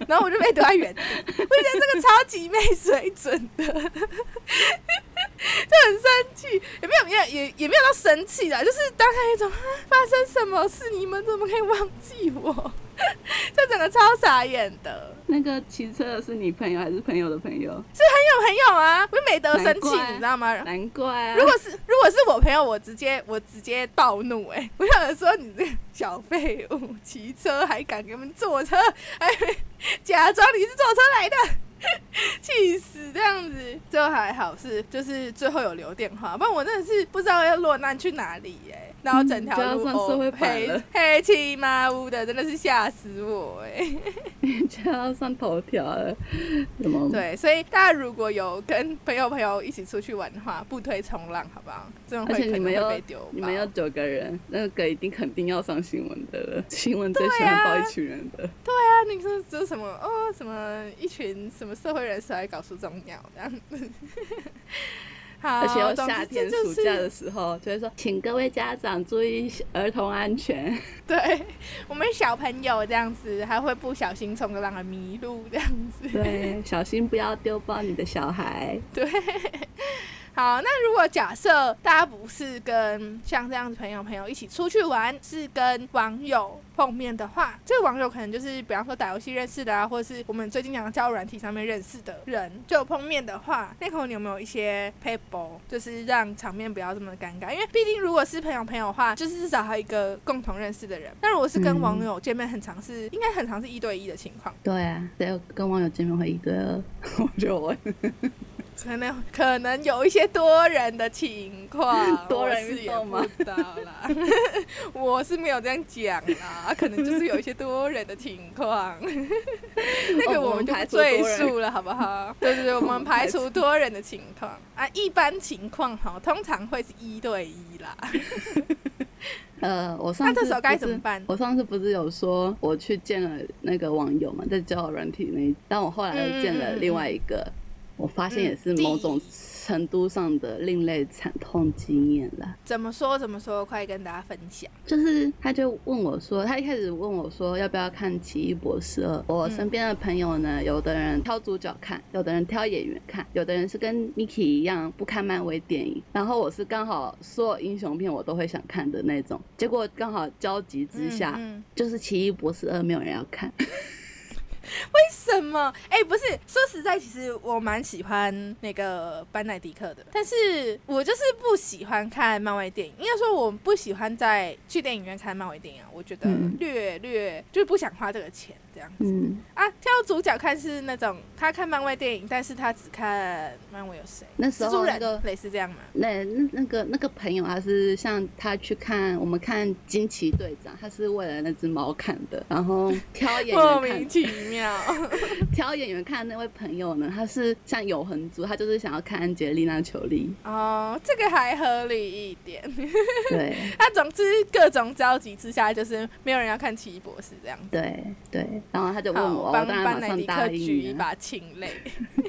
然后我就被丢在原地，我觉得这个超级没水准的，就很生气，也没有也也也没有到生气啦，就是大概一种发生什么事，你们怎么可以忘记我？[LAUGHS] 就整个超傻眼的。那个骑车的是你朋友还是朋友的朋友？是很有朋友啊，我就没得生气，你知道吗？难怪啊！如果是如果是我朋友，我直接我直接暴怒哎、[LAUGHS] 我想说你这小废物，骑车还敢给我们坐车，[LAUGHS] 还假装你是坐车来的，气死这样子。最后还好是就是最后有留电话，不然我真的是不知道要落难去哪里哎、然后整条路黑黑漆麻乌的，真的是吓死我哎、[LAUGHS] 就要上头条了，什么？对，所以大家如果有跟朋友朋友一起出去玩的话，不推冲浪，好不好？这种而会可能且你们有会被丢你们要九个人，那个一定肯定要上新闻的了。[LAUGHS] 新闻最喜欢报一群人的，对啊，你说这什么哦？什么一群什么社会人士来搞出这种鸟这样子？好，而且又夏天暑假的时候，就会说，请各位家长注意儿童安全。[LAUGHS] 对我们小朋友这样子，还会不小心冲个浪而迷路这样子。对，[LAUGHS] 小心不要丢包你的小孩。对，好，那如果假设大家不是跟像这样子朋友朋友一起出去玩，是跟网友碰面的话，这个网友可能就是比方说打游戏认识的啊，或者是我们最近讲的交友软体上面认识的人，就碰面的话，那口你有没有一些 paper，就是让场面不要这么尴尬？因为毕竟如果是朋友朋友的话，就是至少还有一个共同认识的人。那如果是跟网友见面，很常是应该很常是一对一的情况。对啊，只有跟网友见面会一对二，[LAUGHS] 我就问，可能可能有一些多人的情况，[LAUGHS] 多人运动吗？不知道啦，[LAUGHS] 我是没有这样讲啦，可能就是有一些多人的情况，[LAUGHS] 那个哦我我们就赘述了，好不好？对对对，我们排除多人的情况啊，一般情况哈，通常会是一对一啦。呃，我上次那这时候该怎么办？我上次不是有说我去见了那个网友嘛，在交友软体那，但我后来又见了另外一个，我发现也是某种程度上的另类惨痛经验啦。怎么说怎么说，快跟大家分享。就是他就问我说，他一开始问我说要不要看《奇异博士二》。我身边的朋友呢，有的人挑主角看，有的人挑演员看，有的人是跟 Miki 一样不看漫威电影。然后我是刚好所有英雄片我都会想看的那种，结果刚好交集之下，嗯嗯就是《奇异博士二》没有人要看。[LAUGHS] 为什么？哎、不是，说实在，其实我蛮喜欢那个班奈迪克的，但是我就是不喜欢看漫威电影。应该说，我不喜欢在去电影院看漫威电影啊，我觉得嗯略略就是不想花这个钱这样子。嗯，啊，挑主角看是那种他看漫威电影，但是他只看漫威有谁？那时候那个类似这样嘛？那那那个那个朋友，他是像他去看我们看惊奇队长，他是为了那只猫看的，然后挑演莫员看名其妙。[LAUGHS] 挑演员看的那位朋友呢，他是像永恒族，他就是想要看安吉丽娜·裘丽。哦，这个还合理一点。对 [LAUGHS] 他总之各种交集之下，就是没有人要看奇异博士这样子。对对，然后他就问，我，我帮当然马上班奈迪克答应了。举一把清泪。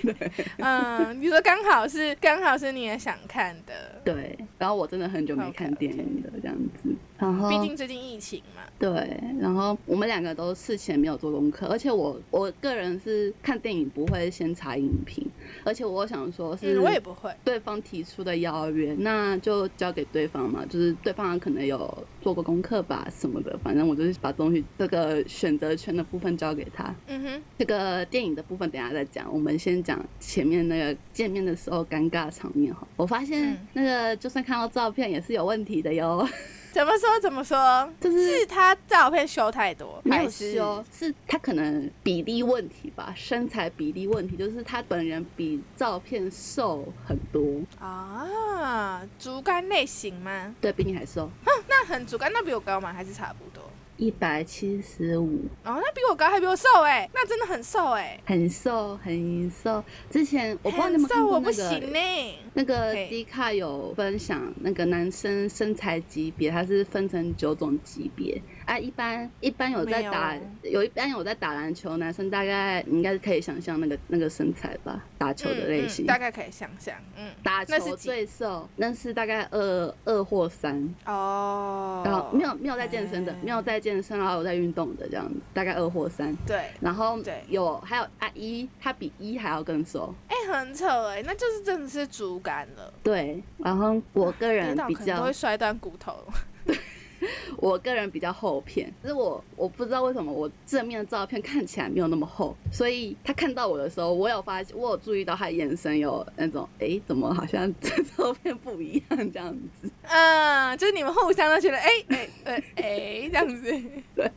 [LAUGHS] 嗯，你说刚好是刚好是你也想看的，对，然后我真的很久没看电影了，这样子。然后毕竟最近疫情嘛。对，然后我们两个都事前没有做功课，而且我我个人是看电影不会先查影评，而且我想说是嗯，我也不会。对方提出的邀约，那就交给对方嘛，就是对方可能有做过功课吧什么的，反正我就是把东西这个选择权的部分交给他。嗯哼，这个电影的部分等下再讲，我们先讲前面那个见面的时候尴尬场面哈。我发现嗯那个就算看到照片也是有问题的哟，怎么说怎么说？就是是他照片修太多，没有还是修，是他可能比例问题吧，身材比例问题，就是他本人比照片瘦很多，啊？竹竿类型吗？对比你还瘦，哼那很竹竿，那比我高吗？还是差不多？一百七十五。哦，那比我高，还比我瘦哎、那真的很瘦哎、很瘦，很瘦。之前我不知道你们看那个那个嘿 D 卡有分享那个男生身材级别，它是分成九种级别啊。一般一般有在打没有一般有在打篮球，男生大概你应该是可以想象那个那个身材吧，打球的类型。嗯嗯大概可以想象，嗯，打球最瘦，那是大概二二或三，哦，然后没有没有在健身的，哎没有在健身，然后有在运动的这样子，大概二或三。对，然后对有还有阿一，他比一还要更瘦。哎、很扯哎、那就是真的是竹竿了，对，然后我个人比较都会，摔断骨头。[LAUGHS] [LAUGHS] 我个人比较厚片，可是我我不知道为什么我正面的照片看起来没有那么厚，所以他看到我的时候，我有发现，我有注意到他眼神有那种，哎，怎么好像 [LAUGHS] 这照片不一样这样子？[LAUGHS] 嗯，就是你们互相都觉得，哎哎哎哎，这样子。对。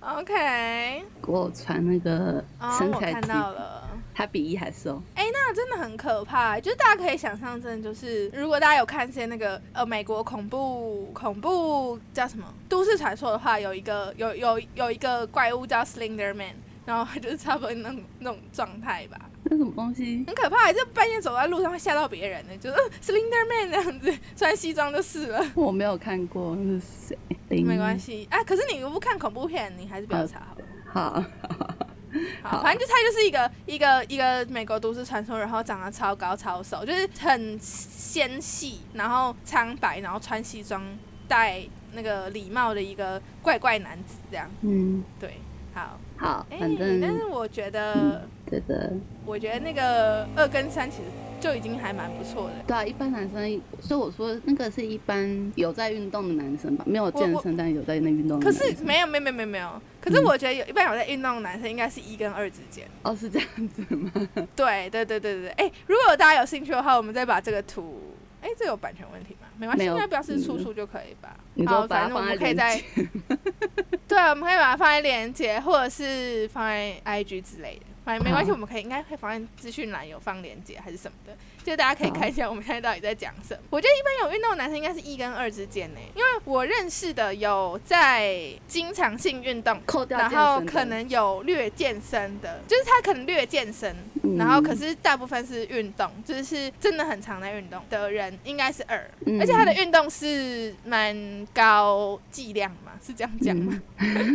OK，给我传那个身材看到了。他比一还瘦，哎，那真的很可怕。就是大家可以想象，真的就是，如果大家有看些那个呃美国恐怖恐怖叫什么都市传说的话，有一个有有有一个怪物叫 Slender Man，然后就是差不多那种那种状态吧。那什么东西？很可怕，就半夜走在路上会吓到别人的，就是 Slender Man 那样子，穿西装就是了。我没有看过，那是谁？没关系啊，可是你不看恐怖片，你还是不要查好。好。好，反正就他就是一个一个一个美国都市传说，然后长得超高超瘦，就是很纤细，然后苍白，然后穿西装戴那个礼帽的一个怪怪男子这样。嗯，对，好，好，反正但是我觉得，觉得，我觉得那个二跟三其实。就已经还蛮不错的。对啊，一般男生，所以我说那个是一般有在运动的男生吧，没有健身但有在那运动。可是没有没有没有没有，可是我觉得有一般有在运动的男生应该是一跟二之间。哦，是这样子吗？对对对对对对。哎，如果大家有兴趣的话，我们再把这个图，哎，这有版权问题吗？没关系，应该表示出处就可以吧。好，反正我们可以在。[LAUGHS] 对，我们可以把它放在链接，或者是放在 IG 之类的。没没关系，我们可以应该会发现资讯栏有放链接还是什么的，就大家可以看一下我们现在到底在讲什么。我觉得一般有运动的男生应该是一跟二之间呢，因为我认识的有在经常性运动，然后可能有略健身的，就是他可能略健身，然后可是大部分是运动，就是真的很常在运动的人应该是二，而且他的运动是蛮高剂量嘛，是这样讲吗？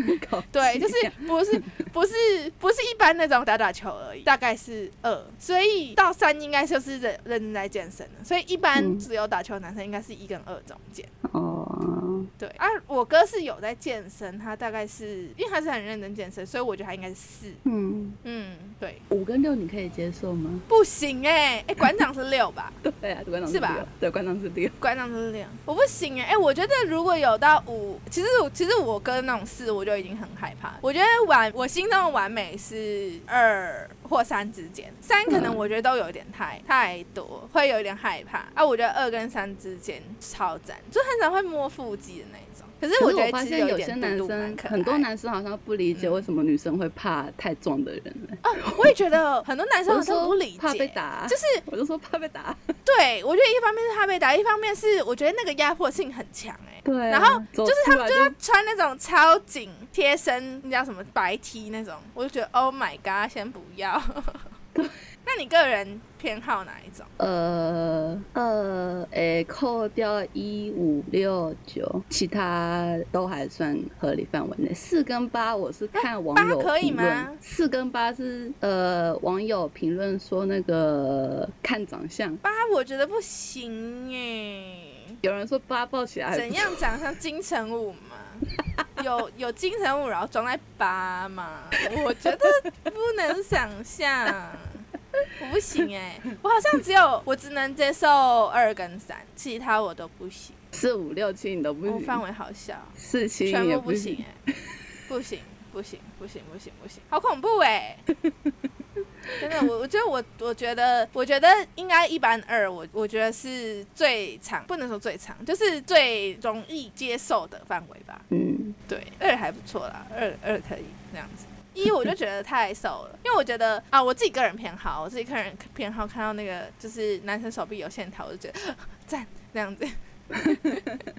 [LAUGHS] 对，就是不是不是不是一般那种打打。球而已，大概是二，所以到三应该就是认认真在健身的。所以一般只有打球的男生应该是一跟二中间。哦，对啊，我哥是有在健身，他大概是因为他是很认真健身，所以我觉得他应该是四。嗯嗯，对，五跟六你可以接受吗？不行哎，哎，馆长是六吧？[LAUGHS] 对啊，馆长是吧？对，馆长是六，馆长是六，我不行哎，哎，我觉得如果有到五，其实其实我哥那种四，我就已经很害怕。我觉得完，我心中的完美是二。或三之间，三可能我觉得都有点太太多，会有一点害怕啊。我觉得二跟三之间超赞，就很少会摸腹肌的那种。可是我觉得发现有些男生，很多男生好像不理解为什么女生会怕太壮的人。啊，我也觉得很多男生好像不理解，怕被打，就是我就说怕被打。对，我觉得一方面是怕被打，一方面是我觉得那个压迫性很强哎。对。然后就是他们就要穿那种超紧贴身，那叫什么白 T 那种，我就觉得 Oh my God，先不要。那你个人偏好哪一种？呃呃，诶，扣掉一五六九，其他都还算合理范围内。四跟八，我是看网友可以吗？四跟八是呃，网友评论说那个看长相。八我觉得不行哎。有人说八抱起来怎样长像金城武吗？有有金城武然后装在八吗？我觉得不能想象。我不行哎，我好像只有我只能接受二跟三，其他我都不行。四五六七你都不行，范围好小。四七全部不行哎，不行不行不行不行不行，好恐怖哎！[LAUGHS] 真的，我我觉得我我觉得我觉得应该一般二，我我觉得是最长，不能说最长，就是最容易接受的范围吧。嗯，对，二还不错啦，二二可以这样子。一我就觉得太瘦了，因为我觉得啊，我自己个人偏好，我自己个人偏好看到那个就是男生手臂有线条，我就觉得赞这样子。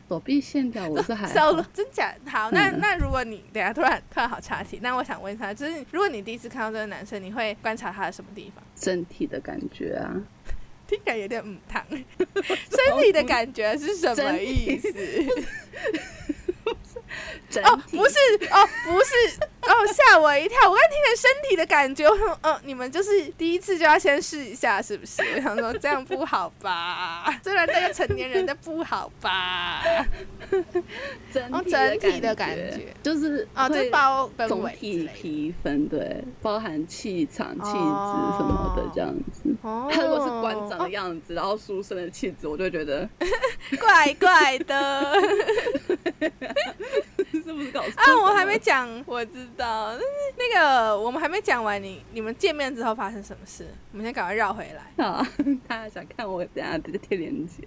手臂线条我是还瘦 [LAUGHS] 了，真假？好，那 [LAUGHS] 那如果你等下突然突然好岔题，那我想问一下，就是如果你第一次看到这个男生，你会观察他的什么地方？身体的感觉啊，听起来有点母汤。[LAUGHS] 身体的感觉是什么意思？哦，不是哦，不是哦，吓我一跳！我刚听着身体的感觉，嗯、哦，你们就是第一次就要先试一下，是不是？我想说这样不好吧？虽然那个成年人的不好吧？整哦，整体的感觉就是哦，这会包总体类的提分，对，包含气场、气质什么的这样子。哦他如果是馆长的哦样子，然后书生的气质，我就觉得 [LAUGHS] 怪怪的。是不是搞错啊，我还没讲，我知道，但是那个我们还没讲完你，你们见面之后发生什么事？我们先赶快绕回来。啊，他想看我，等下再贴链接。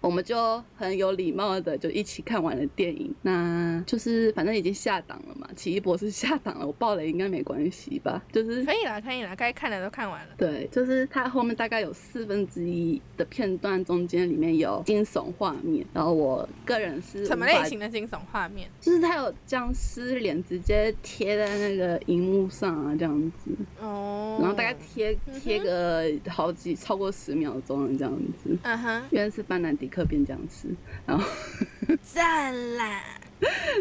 我们就很有礼貌的就一起看完了电影，那就是反正已经下档了嘛，奇异博士下档了，我爆雷应该没关系吧？就是可以啦，可以啦，该看的都看完了。对，就是它后面大概有四分之一的片段，中间里面有惊悚画面，然后我个人是什么类型的惊悚画面？就是它有僵尸脸直接贴在那个荧幕上啊，这样子，哦，然后大概贴贴个好几超过十秒钟这样子。嗯哼，原来是班南迪克变僵尸，然后 [LAUGHS] 赞啦！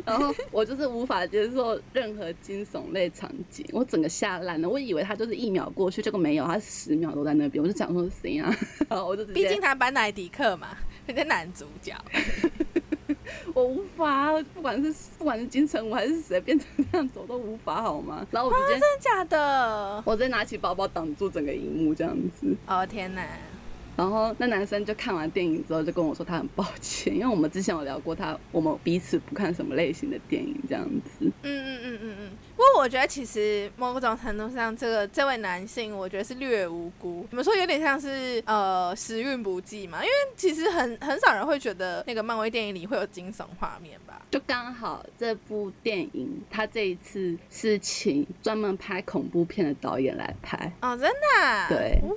然后我就是无法接受任何惊悚类场景，我整个吓烂了。我以为他就是一秒过去，结果没有，他十秒都在那边。我就想说是谁啊？[LAUGHS] 然后我就直接毕竟他班乃迪克嘛，人家男主角。[LAUGHS] 我无法，不管是不管是金城武还是谁变成这样子，我都无法好吗？然后我直接、真的假的？我直接拿起包包挡住整个荧幕这样子。哦天哪！然后那男生就看完电影之后就跟我说他很抱歉，因为我们之前有聊过他我们彼此不看什么类型的电影这样子。嗯嗯嗯嗯嗯。不过我觉得其实某种程度上，这个这位男性，我觉得是略无辜。你们说有点像是呃时运不济嘛？因为其实很很少人会觉得那个漫威电影里会有惊悚画面吧？就刚好这部电影，他这一次是请专门拍恐怖片的导演来拍，哦，真的、啊？对哦，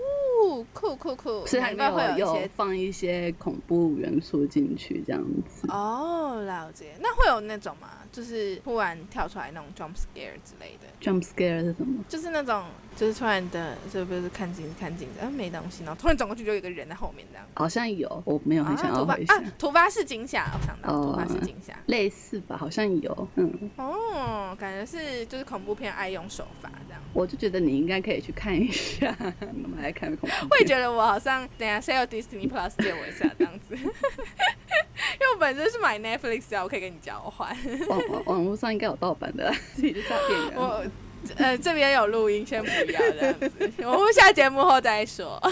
酷酷酷！所以它里面会有有一些放一些恐怖元素进去，这样子。哦，了解。那会有那种吗？就是突然跳出来那种 jump scare 之类的，Jump scare 是什么？就是那种就是突然的，就不是看镜子看镜子，啊没东西，然后突然转过去就有一个人在后面这样。好像有，我没有很想要回想。啊，突发是惊吓，我想到哦突发是惊吓。类似吧，好像有。嗯，哦，感觉是就是恐怖片爱用手法这样。我就觉得你应该可以去看一下。[LAUGHS] 我们来看恐怖片。我也觉得我好像等一下谁有 Disney Plus 借我一下这样子，[LAUGHS] 因为我本身是买 Netflix 的，我可以跟你交换。网网网络上应该有盗版的啦，自己去诈骗人。我呃这边有录音，先不要这样子，[LAUGHS] 我们下节目后再说。[LAUGHS]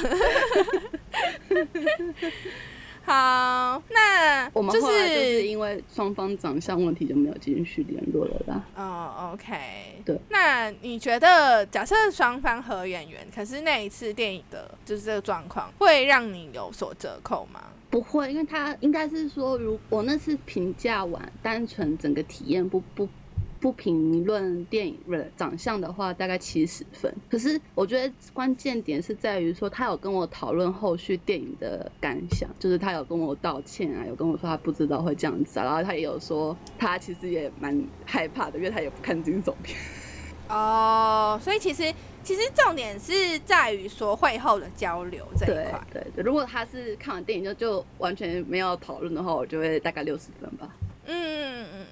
好，那我们就后来就是因为双方长相问题就没有继续联络了啦。哦，OK，对。那你觉得，假设双方合演员，可是那一次电影的就是这个状况，会让你有所折扣吗？不会，因为他应该是说，如我那次评价完，单纯整个体验不不不评论电影不是长相的话，大概七十分。可是我觉得关键点是在于说，他有跟我讨论后续电影的感想，就是他有跟我道歉啊，有跟我说他不知道会这样子啊，然后他也有说他其实也蛮害怕的，因为他也不看惊悚片。哦，所以其实其实重点是在于说会后的交流这一块。对对，如果他是看完电影就就完全没有讨论的话，我就会大概六十分吧。嗯嗯嗯嗯嗯，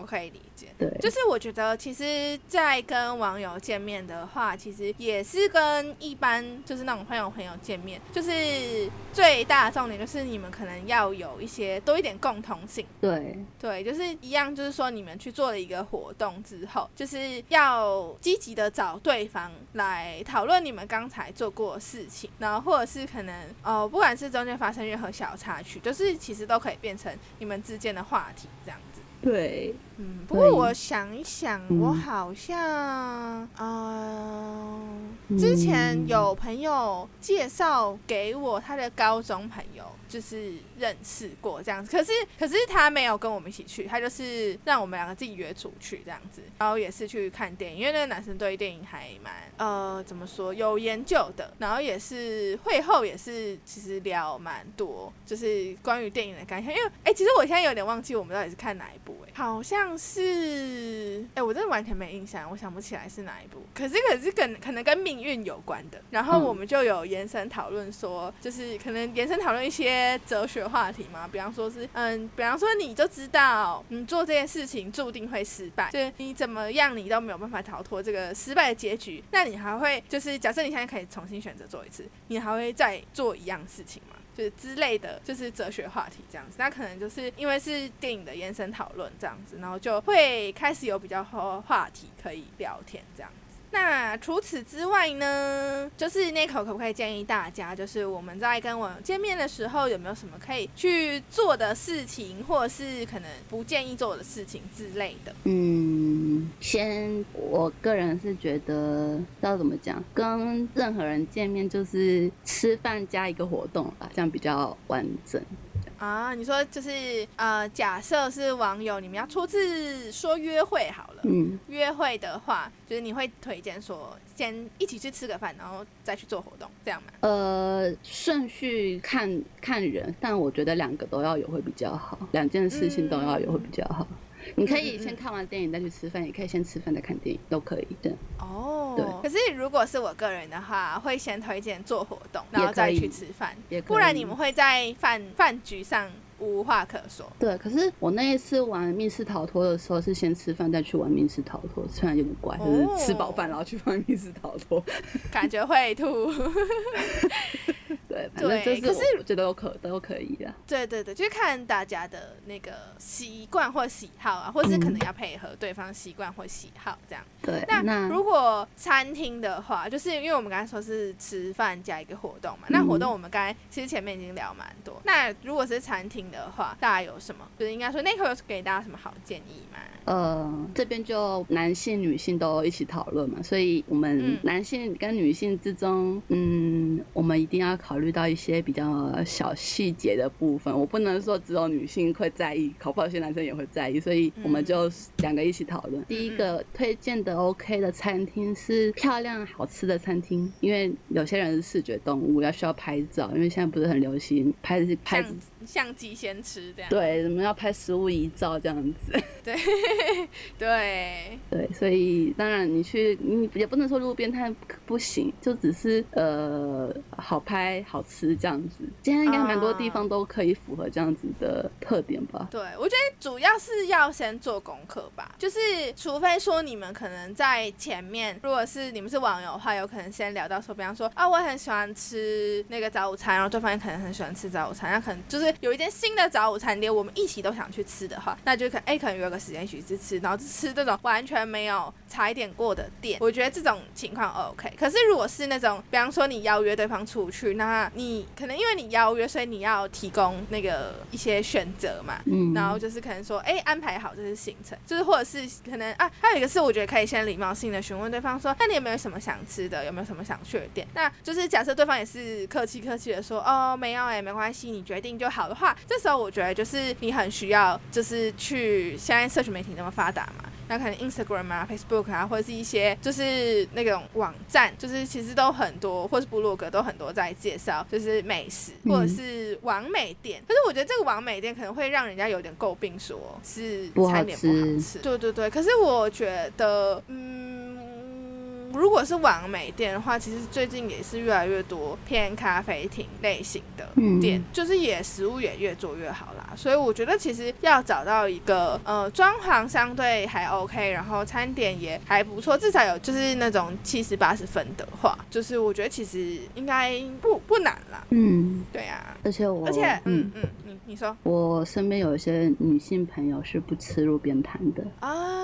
我可以理解。对，就是我觉得，其实，在跟网友见面的话，其实也是跟一般就是那种朋友朋友见面，就是最大的重点就是你们可能要有一些多一点共同性。对对，就是一样，就是说你们去做了一个活动之后，就是要积极的找对方来讨论你们刚才做过的事情，然后或者是可能哦，不管是中间发生任何小插曲，就是其实都可以变成你们之间的话题这样子。对，嗯，不过我想一想，嗯我好像，呃，之前有朋友介绍给我他的高中朋友，就是认识过这样子。可是，可是他没有跟我们一起去，他就是让我们两个自己约出去这样子。然后也是去看电影，因为那个男生对电影还蛮，呃，怎么说，有研究的。然后也是会后也是其实聊蛮多，就是关于电影的感想。因为，哎、其实我现在有点忘记我们到底是看哪一部。部哎，好像是哎，我真的完全没印象，我想不起来是哪一部。可是可是跟可能跟命运有关的，然后我们就有延伸讨论说，就是可能延伸讨论一些哲学话题嘛，比方说是嗯，比方说你就知道你做这件事情注定会失败，就是你怎么样你都没有办法逃脱这个失败的结局，那你还会就是假设你现在可以重新选择做一次，你还会再做一样事情吗？就是之类的，就是哲学话题这样子，那可能就是因为是电影的延伸讨论这样子，然后就会开始有比较多话题可以聊天这样。那除此之外呢，就是那口可不可以建议大家，就是我们在跟我见面的时候，有没有什么可以去做的事情，或者是可能不建议做的事情之类的？嗯，先我个人是觉得要怎么讲，跟任何人见面就是吃饭加一个活动吧，这样比较完整。啊，你说就是呃，假设是网友，你们要初次说约会好了，嗯，约会的话，就是你会推荐说先一起去吃个饭，然后再去做活动，这样吗？呃，顺序看看人，但我觉得两个都要有会比较好，两件事情都要有会比较好。你可以先看完电影再去吃饭，也可以先吃饭再看电影，都可以。的。哦。对。可是如果是我个人的话，会先推荐做活动，然后再去吃饭。不然你们会在饭饭局上无话可说。对。可是我那一次玩密室逃脱的时候，是先吃饭再去玩密室逃脱，虽然有点怪，就是吃饱饭然后去玩密室逃脱，感觉会吐。[LAUGHS] 对，反正就是我觉得都可都可以的。对对对，就是看大家的那个习惯或喜好啊，或者是可能要配合对方习惯或喜好这样。对，那如果餐厅的话，就是因为我们刚才说是吃饭加一个活动嘛，那活动我们刚才其实前面已经聊蛮多。那如果是餐厅的话，大家有什么？就是应该说那会有给大家什么好建议吗？呃，这边就男性、女性都一起讨论嘛，所以我们男性跟女性之中，嗯，我们一定要考虑到一些比较小细节的部分。我不能说只有女性会在意，考不好些男生也会在意，所以我们就两个一起讨论。第一个推荐的 OK 的餐厅是漂亮好吃的餐厅，因为有些人是视觉动物，要需要拍照，因为现在不是很流行拍拍相机先吃这样。对，我们要拍食物遗照这样子。[LAUGHS] 对。[LAUGHS] 对对，所以当然你去，你也不能说路边摊不行，就只是呃好拍好吃这样子。今天应该蛮多地方都可以符合这样子的特点吧？对，我觉得主要是要先做功课吧，就是除非说你们可能在前面，如果是你们是网友的话，有可能先聊到说，比方说啊，我很喜欢吃那个早午餐，然后对方也可能很喜欢吃早午餐，那可能就是有一间新的早午餐店，我们一起都想去吃的话，那就可哎可能约个时间一起去吃。然后吃这种完全没有踩点过的店，我觉得这种情况 OK。可是如果是那种，比方说你邀约对方出去，那你可能因为你邀约，所以你要提供那个一些选择嘛。嗯。然后就是可能说，哎，安排好这些行程，就是或者是可能啊，还有一个是我觉得可以先礼貌性的询问对方说，那你有没有什么想吃的？有没有什么想去的店？那就是假设对方也是客气客气的说，哦，没有哎，没关系，你决定就好的话，这时候我觉得就是你很需要，就是去现在社群媒体那么发。达嘛，那可能 Instagram 啊、Facebook 啊，或者是一些就是那种网站，就是其实都很多，或是部落格都很多在介绍，就是美食或者是完美店。可是我觉得这个完美店可能会让人家有点诟病，说是餐点不好吃。对对对，可是我觉得，嗯。如果是完美店的话，其实最近也是越来越多偏咖啡厅类型的店，就是也食物也越做越好啦。所以我觉得其实要找到一个呃装潢相对还 OK，然后餐点也还不错，至少有就是那种七十八十分的话，就是我觉得其实应该不不难啦。嗯，对啊，而且我而且嗯嗯，你你说，我身边有一些女性朋友是不吃路边摊的。啊，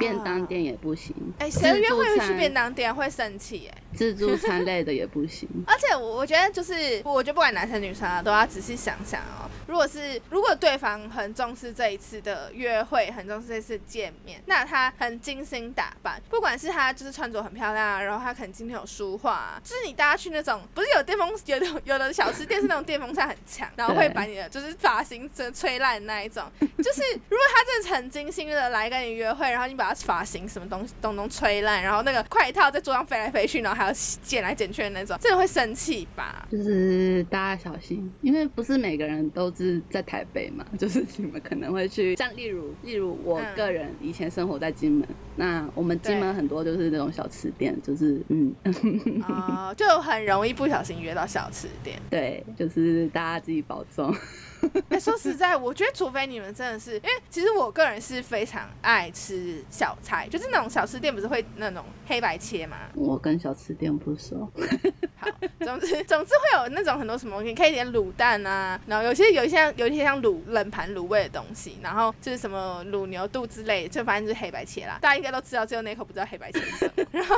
便当店也不行。哎，谁约会去便当店会生气？哎，自助餐类的也不行。[LAUGHS] 而且我我觉得就是，我觉得不管男生女生啊，都要仔细想想哦。如果是如果对方很重视这一次的约会，很重视这次见面，那他很精心打扮，不管是他就是穿着很漂亮啊，然后他可能今天有梳化，就是你大家去那种不是有电风有的有的小吃店是那种电风扇很强，[LAUGHS] 然后会把你的就是发型真吹烂那一种。[LAUGHS] 就是如果他真的很精心的来跟你约会，然后你把他发型什么东西东东吹烂，然后那个快套在桌上飞来飞去，然后还要剪来剪去的那种，真的会生气吧？就是大家小心，因为不是每个人都是在台北嘛，[LAUGHS] 就是你们可能会去，像例如例如我个人以前生活在金门，那我们金门很多就是那种小吃店，就是嗯，[LAUGHS] 哦，就很容易不小心约到小吃店，对，就是大家自己保重。哎，[LAUGHS] 说实在，我觉得除非你们真的是，因为其实我个人是非常爱吃小菜，就是那种小吃店不是会那种黑白切嘛。我跟小吃店不熟。[LAUGHS] 好，总之总之会有那种很多什么，你可以点卤蛋啊，然后有些有一些有一些像卤冷盘卤味的东西，然后就是什么卤牛肚之类，就反正就是黑白切啦。大家应该都知道，只有那口不知道黑白切是什么。[LAUGHS] 然后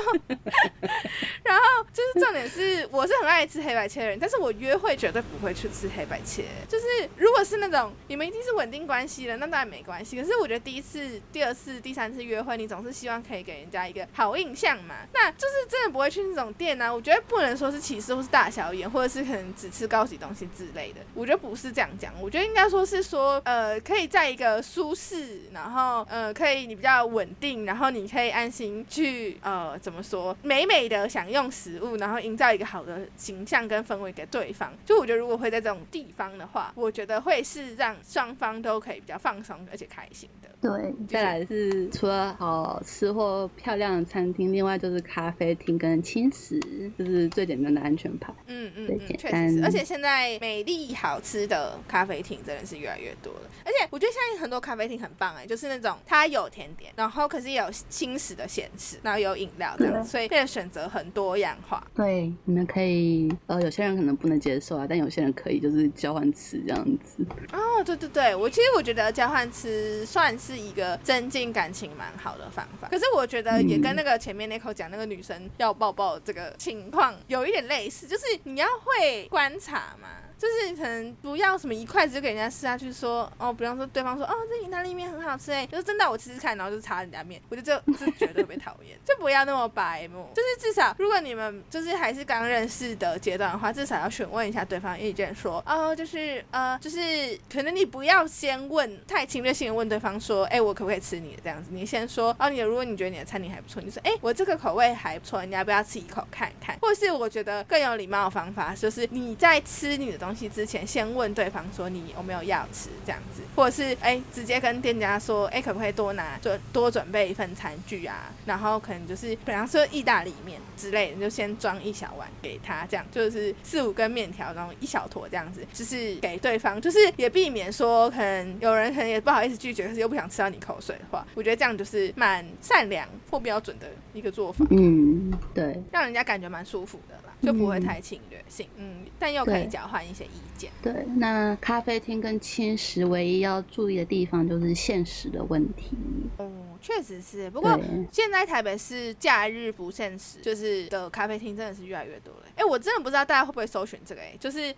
然后就是重点是，我是很爱吃黑白切的人，但是我约会绝对不会去吃黑白切，就是。如果是那种你们已经是稳定关系了，那当然没关系。可是我觉得第一次、第二次、第三次约会，你总是希望可以给人家一个好印象嘛。那就是真的不会去那种店呢。我觉得不能说是歧视或是大小眼，或者是可能只吃高级东西之类的。我觉得不是这样讲。我觉得应该说是说，呃，可以在一个舒适，然后呃，可以你比较稳定，然后你可以安心去呃，怎么说，美美的享用食物，然后营造一个好的形象跟氛围给对方。就我觉得如果会在这种地方的话，我觉。觉得会是让双方都可以比较放松而且开心的。对，再来是除了好吃或漂亮的餐厅，另外就是咖啡厅跟轻食，就是最简单的安全牌。嗯嗯嗯，确实是。而且现在美丽好吃的咖啡厅真的是越来越多了。而且我觉得现在很多咖啡厅很棒哎，就是那种它有甜点，然后可是也有轻食的显示，然后有饮料这样，所以变得选择很多样化。对，你们可以呃，有些人可能不能接受啊，但有些人可以，就是交换吃这样子。哦，对对对，我其实我觉得交换吃算是。是一个增进感情蛮好的方法，可是我觉得也跟那个前面那口讲那个女生要抱抱这个情况有一点类似，就是你要会观察嘛。就是可能不要什么一筷子就给人家吃下去，说哦，比方说对方说哦，这意大利面很好吃哎，就是真的我吃吃看，然后就擦人家面，我就这这绝对被讨厌，就不要那么白目。就是至少如果你们就是还是刚认识的阶段的话，至少要询问一下对方意见，说哦，就是呃，就是可能你不要先问太侵略性的问对方说，哎，我可不可以吃你的这样子？你先说哦，你如果你觉得你的餐厅还不错，你说哎，我这个口味还不错，你要不要吃一口看看？或是我觉得更有礼貌的方法，就是你在吃你的东。之前先问对方说你有没有要吃这样子，或者是哎直接跟店家说哎可不可以多拿就多准备一份餐具啊，然后可能就是比方说意大利面之类的，就先装一小碗给他，这样就是四五根面条，然后一小坨这样子，就是给对方，就是也避免说可能有人可能也不好意思拒绝，可是又不想吃到你口水的话，我觉得这样就是蛮善良或标准的一个做法。嗯，对，让人家感觉蛮舒服的啦，就不会太侵略性。嗯，但又可以交换一些。意见对，那咖啡厅跟轻食唯一要注意的地方就是限时的问题。哦，确实是。不过现在台北是假日不限时，就是的咖啡厅真的是越来越多了。哎，我真的不知道大家会不会搜寻这个，哎，就是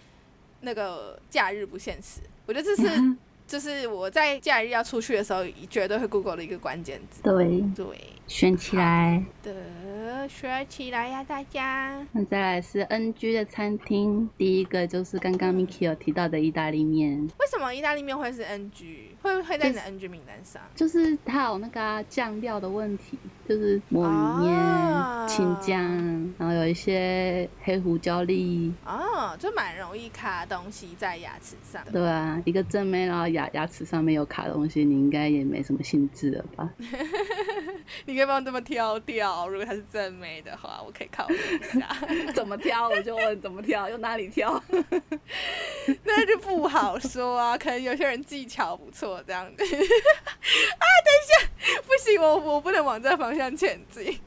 那个假日不限时，我觉得这是。[LAUGHS] 就是我在假日要出去的时候，绝对会 Google 的一个关键字。对对，选起来的，学起来呀，大家。那再来是 NG 的餐厅，第一个就是刚刚 Miki 有提到的意大利面。为什么意大利面会是 NG？会会在你的 NG 名单上？就是它有那个酱料的问题，就是墨鱼面、青酱，然后有一些黑胡椒粒。哦，就蛮容易卡东西在牙齿上。对啊，一个正妹然后。牙牙齿上面有卡东西，你应该也没什么兴致了吧？[LAUGHS] 你可以帮我这么挑掉，如果它是正妹的话，我可以考虑一下。[LAUGHS] 怎么挑？我就问怎么挑，用哪里挑？[LAUGHS] 那就不好说啊，可能有些人技巧不错，这样子。啊，等一下，不行，我我不能往这方向前进。[LAUGHS]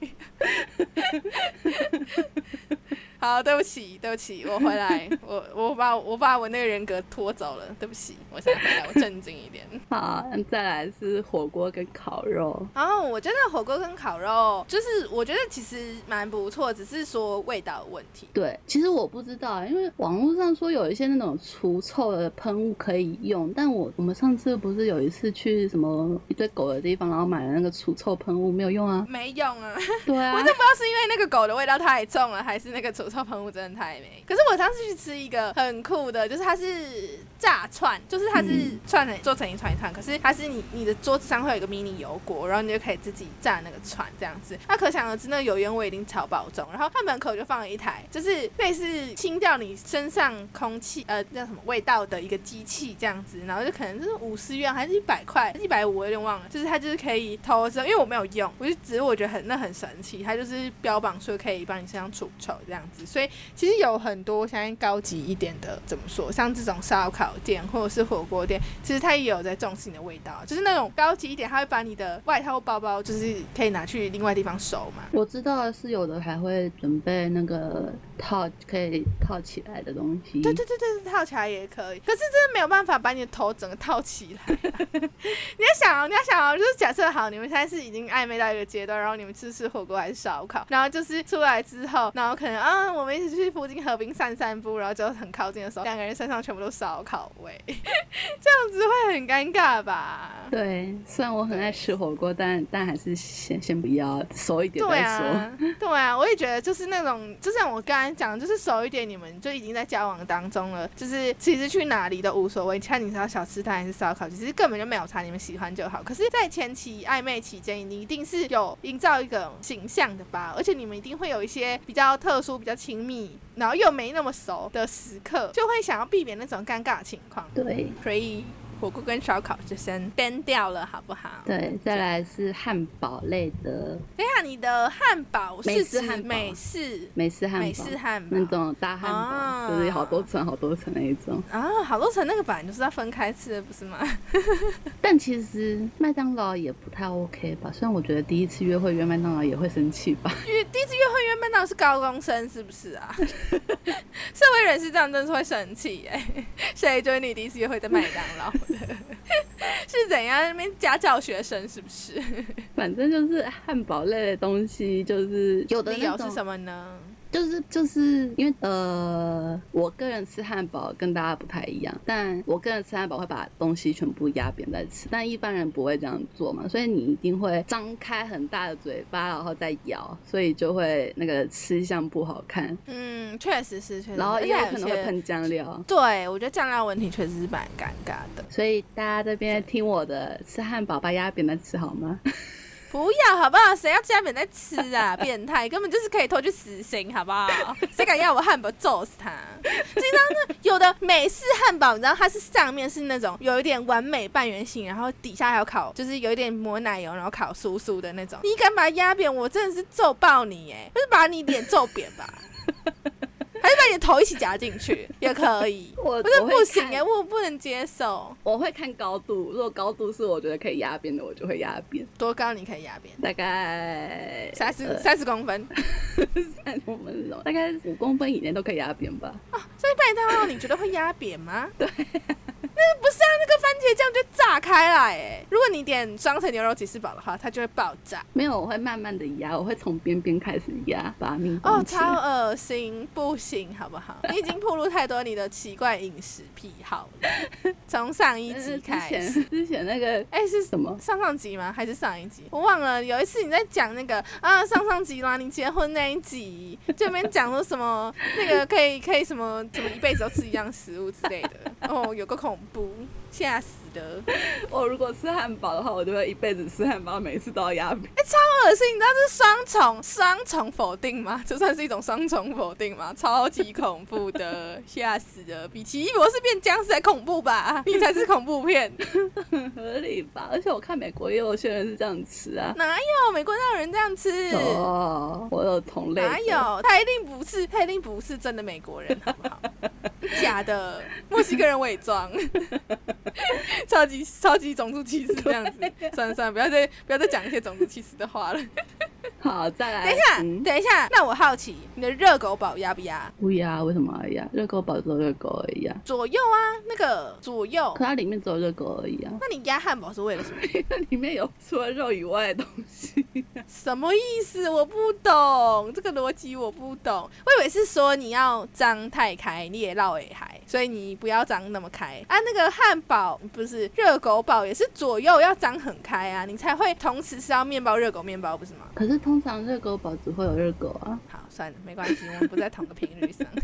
好，对不起，对不起，我回来，我我把我把我那个人格拖走了，对不起，我现在回来，我镇静一点。[LAUGHS] 好，再来是火锅跟烤肉。哦，我觉得火锅跟烤肉就是，我觉得其实蛮不错，只是说味道问题。对，其实我不知道，因为网络上说有一些那种除臭的喷雾可以用，但我我们上次不是有一次去什么一堆狗的地方，然后买了那个除臭喷雾，没有用啊？没用啊。对啊。我真不知道是因为那个狗的味道太重了，还是那个除臭。臭喷雾真的太美。可是我当时去吃一个很酷的，就是它是炸串，就是它是串成做成一串一串，可是它是你你的桌子上会有一个迷你油锅，然后你就可以自己炸那个串这样子。那可想而知，那个油烟味一定超爆重。然后它门口就放了一台，就是类似清掉你身上空气呃叫什么味道的一个机器这样子，然后就可能就是五十元还是一百块，一百五我有点忘了，就是它就是可以偷着，因为我没有用，我就只是我觉得很那很神奇，它就是标榜说可以帮你身上除臭这样子，所以其实有很多相信高级一点的，怎么说，像这种烧烤店或者是火锅店，其实它也有在重视你的味道，就是那种高级一点，它会把你的外套包包就是可以拿去另外地方收嘛。我知道的是有的还会准备那个套可以套起来的东西。对对对对，套起来也可以，可是真的没有办法把你的头整个套起来。[LAUGHS] 你要想哦，你要想哦，就是假设好，你们现在是已经暧昧到一个阶段，然后你们吃吃火锅还是烧烤，然后就是出来之后，然后可能啊，我们一起去附近河滨散散步，然后就很靠近的时候，两个人身上全部都烧烤味，[LAUGHS] 这样子会很尴尬吧？对，虽然我很爱吃火锅，但但还是先先不要熟一点对再说。啊，对啊，我也觉得就是那种，就像我刚才讲，就是熟一点，你们就已经在交往当中了，就是其实去哪里都无所谓，看你是要小吃摊还是烧烤，其实根本就没有差，你们喜欢就好。可是，在前期暧昧期间，你一定是有营造一个形象的吧，而且你们一定会有一些比较特殊、比较亲密，然后又没那么熟的时刻，就会想要避免那种尴尬的情况。对所以火锅跟烧烤就先 ban 掉了，好不好？对，再来是汉堡类的等一下，你的汉堡美是指式汉堡美式美式汉堡，美式汉堡那种大汉堡，啊就是好多层好多层那一种。啊，好多层那个本来就是要分开吃的，不是吗？[LAUGHS] 但其实麦当劳也不太 OK 吧？虽然我觉得第一次约会约麦当劳也会生气吧。因 [LAUGHS] 为第一次约会约麦当劳是高中生，是不是啊？[LAUGHS] 社会人士这样真的是会生气哎、谁觉得你第一次约会在麦当劳的？[LAUGHS] 是怎样那边家教学生是不是？反正就是汉堡类的东西，就是有的理那种由是什么呢？就是就是因为呃，我个人吃汉堡跟大家不太一样，但我个人吃汉堡会把东西全部压扁再吃，但一般人不会这样做嘛，所以你一定会张开很大的嘴巴，然后再咬，所以就会那个吃相不好看，嗯，确实是，确实是，然后也有可能会喷酱料。对，我觉得酱料问题确实是蛮尴尬的。所以大家这边听我的，吃汉堡把压扁再吃好吗？[LAUGHS] 不要好不好？谁要加扁在吃啊？[LAUGHS] 变态，根本就是可以拖去死刑，好不好？[LAUGHS] 谁敢要我汉堡，揍死他！你知道那有的美式汉堡，你知道它是上面是那种有一点完美半圆形，然后底下还有烤，就是有一点抹奶油，然后烤酥酥的那种。你敢把它压扁，我真的是揍爆你哎！不是把你脸揍扁吧？[LAUGHS] 还是把你的头一起夹进去 [LAUGHS] 也可以？我不是不行哎，我不能接受。我会看高度，如果高度是我觉得可以压扁的，我就会压扁，多高你可以压扁？大概三十呃三十公分。[LAUGHS] 三十公分是什么？大概五公分以内都可以压扁吧。所以麦当劳你觉得会压扁吗？对，那不是啊，那个番茄酱就炸开来哎。如果你点双层牛肉吉士堡的话，它就会爆炸。没有，我会慢慢的压，我会从边边开始压，把它命哦。超恶心，不行，好不好？你已经暴露太多你的奇怪饮食癖好了。从上一集开始，之前那个哎、是什么？上上集吗？还是上一集？我忘了。有一次你在讲那个啊，上上集啦，你结婚那一集，就那边讲说什么那个可以可以什么什么一辈子都吃一样食物之类的。哦，有个恐怖，吓死的。我如果吃汉堡的话，我就会一辈子吃汉堡，每次都要压扁。哎、超恶心！你知道这是双重双重否定吗？这算是一种双重否定吗？超级恐怖的，吓死了！比奇异博士变僵尸还恐怖吧？你才是恐怖片！很 [LAUGHS] 合理吧？而且我看美国也有些人是这样吃啊。哪有美国哪有人这样吃？哦，我有同类。哪有？他一定不是，他一定不是真的美国人，好不好？[LAUGHS] 假的，墨西哥人伪装，[LAUGHS] [LAUGHS] 超级超级种族歧视这样子。[LAUGHS] 算了算了，不要再不要再讲一些种族歧视的话了。[LAUGHS] 好，再来。等一下，嗯等一下，那我好奇，你的热狗堡压不压？不压，为什么要压？热狗堡只有热狗而已啊，左右啊，那个左右可。它里面只有热狗而已啊，那你压汉堡是为了什么？那里面有除了肉以外的东西。什么意思？我不懂这个逻辑，我不懂。我以为是说你要张太开，你也绕尾海，所以你不要张那么开啊。那个汉堡不是热狗堡，也是左右要张很开啊，你才会同时吃到面包、热狗、面包，不是吗？可是通常热狗堡只会有热狗啊。好，算了，没关系，我们不在同个频率上。[LAUGHS]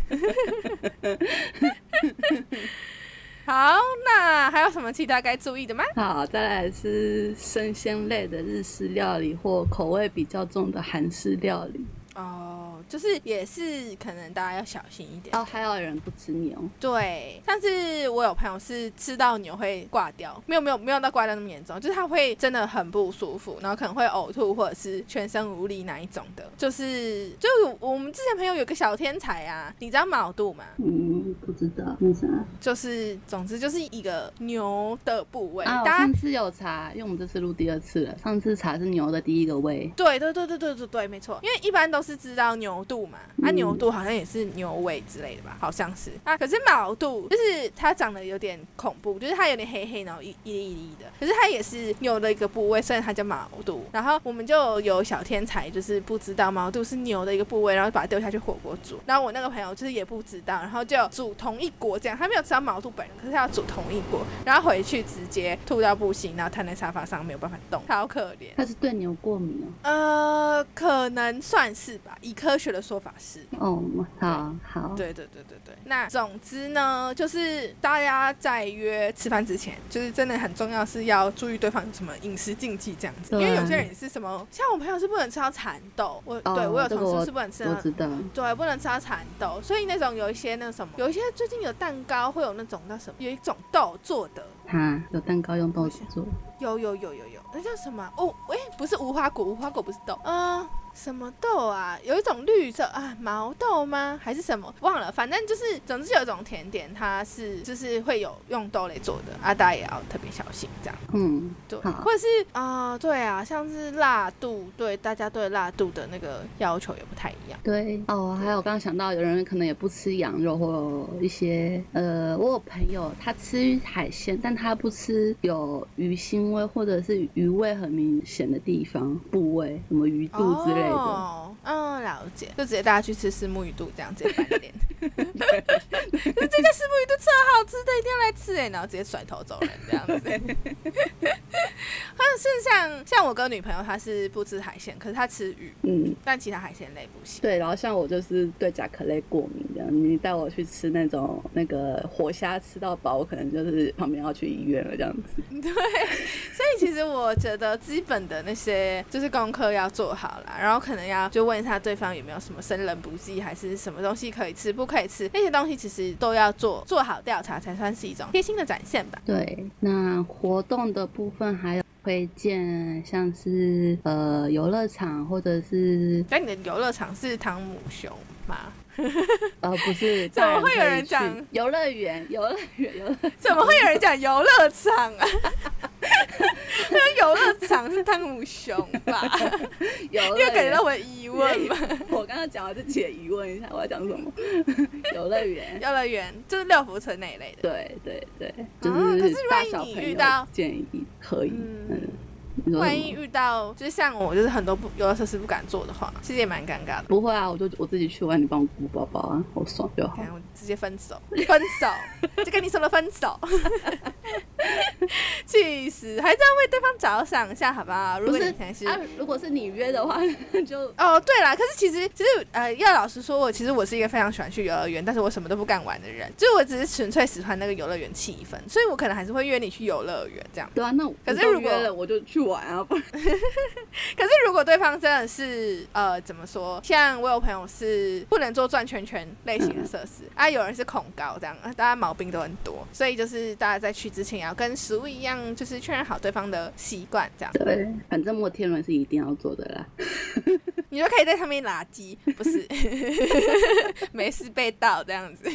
好，那还有什么其他该注意的吗？好，再来是生鲜类的日式料理或口味比较重的韩式料理。哦，就是也是可能大家要小心一点。哦，还有人不吃牛，对，但是我有朋友是吃到牛会挂掉，没有没有没有到挂掉那么严重，就是他会真的很不舒服，然后可能会呕吐或者是全身无力那一种的。就是就我们之前朋友有个小天才啊，你知道毛肚吗？嗯，不知道那啥。就是总之就是一个牛的部位。啊，大家上次有查，因为我们这次录第二次了，上次查是牛的第一个胃。对对对对对对对，没错，因为一般都是知道牛肚嘛，啊嗯牛肚好像也是牛尾之类的吧，好像是啊。可是毛肚就是它长得有点恐怖，就是它有点黑黑，然后一一粒一粒的，可是它也是牛的一个部位，虽然它叫毛肚。然后我们就有小天才，就是不知道毛肚是牛的一个部位，然后把它丢下去火锅煮。然后我那个朋友就是也不知道，然后就煮同一锅这样，他没有吃到毛肚本人，可是他要煮同一锅，然后回去直接吐到不行，然后瘫在沙发上没有办法动，好可怜。他是对牛过敏呃，可能算是吧，以科学的说法是。哦。哦，好好。对对对对对，那总之呢，就是大家在约吃饭之前，就是真的很重要是要注意对方有什么饮食禁忌这样子，因为有些人也是什么，像我朋友是不能吃到蚕豆，我、哦对我有同事是不能吃到。我知道。对，不能吃到蚕豆，所以那种有一些那什么，有一些最近有蛋糕会有那种那什么，有一种豆做的，哈，有蛋糕用豆子做。有有有有有，那叫什么啊？哦，哎，不是无花果，无花果不是豆，嗯、什么豆啊？有一种绿色啊，毛豆吗？还是什么？忘了，反正就是，总之有一种甜点，它是就是会有用豆类做的啊，大家也要特别小心这样。嗯，对，或者是啊、对啊，像是辣度，对大家对辣度的那个要求也不太一样。对。哦，还有我刚刚想到，有人可能也不吃羊肉或一些呃，我有朋友他吃海鲜，但他不吃有鱼腥味或者是鱼味很明显的地方部位，什么鱼肚之类的。了解，就直接大家去吃虱目鱼肚这样直接翻脸。[LAUGHS] 这家虱目鱼肚超好吃的，一定要来吃哎，然后直接甩头走人这样子。或者是像像我跟女朋友，她是不吃海鲜，可是她吃鱼，嗯，但其他海鲜类不行。对。然后像我就是对甲壳类过敏这样，你带我去吃那种那个活虾吃到饱，我可能就是旁边要去医院了这样子。[LAUGHS] 对，所以其实我觉得基本的那些就是功课要做好啦，然后可能要就问一下对方有没有什么生人不忌，还是什么东西可以吃不可以吃，那些东西其实都要做做好调查，才算是一种贴心的展现吧。对，那活动的部分还有推荐，像是呃游乐场或者是那你的游乐场是汤姆熊吗？[LAUGHS] 呃不是，[LAUGHS] 怎么会有人讲游乐园？游乐园，游乐 [LAUGHS] 怎么会有人讲游乐场啊？那个游乐场是汤姆熊吧？游乐你有感觉到我的疑问吗？我刚刚讲我自己也疑问一下，我要讲什么？游乐园。游乐园就是六福村那一类的。对对对，就是大万一你小朋友遇到建议可以，嗯万一遇到就是像我，就是很多不游乐设施不敢做的话，其实也蛮尴尬的。不会啊，我就我自己去玩，你帮我顾宝宝啊，好爽就好直接分手，分手，[LAUGHS] 就跟你说了分手，气死！还是要为对方着想一下，好不好？如果你是。啊，如果是你约的话，[LAUGHS] 就哦，对啦，可是其实其实呃，要老实说，我其实我是一个非常喜欢去游乐园，但是我什么都不敢玩的人，就是我只是纯粹喜欢那个游乐园气氛，所以我可能还是会约你去游乐园这样。对啊，那我可是如果约了我就去玩啊，不然 [LAUGHS] 可是如果对方真的是呃怎么说，像我有朋友是不能做转圈圈类型的设施、[LAUGHS] 啊，有人是恐高这样，啊大家毛病都很多，所以就是大家在去之前也要跟食物一样，就是确认好对方的习惯这样，对，反正摩天轮是一定要做的啦。[LAUGHS] 你就可以在上面拉鸡，不是没事被盗这样子。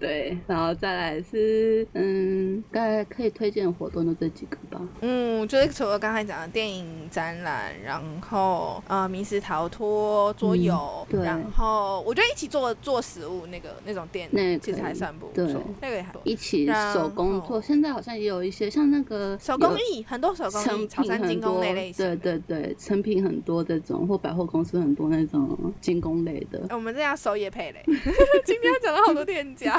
对，然后再来是，嗯，大概可以推荐的活动就这几个吧。嗯，就是除了刚才讲的电影展览，然后呃，迷失逃脱、桌游，对然后我觉得一起做做食物那个那种店，那个其实还算不对错，那个也还不错。一起手工做，现在好像也有一些像那个手工艺很多手工成艺，潮品精工多，那类型对。对对，成品很多这种，或百货公司很多那种精工类的。我们这样手也配嘞，[LAUGHS] 今天讲了好多店家。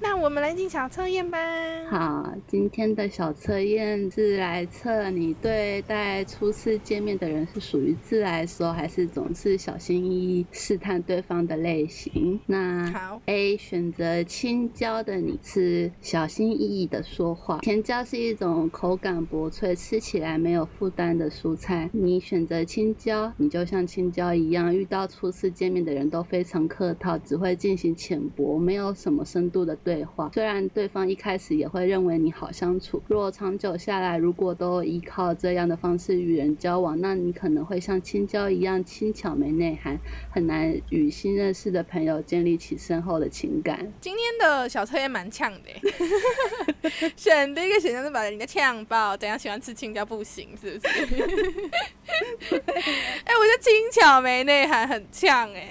那我们来进小测验吧。好，今天的小测验是来测你对待初次见面的人是属于自来熟，还是总是小心翼翼试探对方的类型。那好 A 选择青椒的你是小心翼翼的说话，甜椒是一种口感薄脆、吃起来没有负担的蔬菜。你选择青椒，你就像青椒一样，遇到初次见面的人都非常客套，只会进行浅薄，没有什么深度的对话。虽然对方一开始也会认为你好相处，若长久下来，如果都依靠这样的方式与人交往，那你可能会像青椒一样轻巧没内涵，很难与新认识的朋友建立起深厚的情感。今天的小测也蛮呛的，[LAUGHS] 选第一个选项是把人家呛爆，怎样喜欢吃青椒不行，是不是？[LAUGHS] 哎、我觉得轻巧没内涵很呛哎，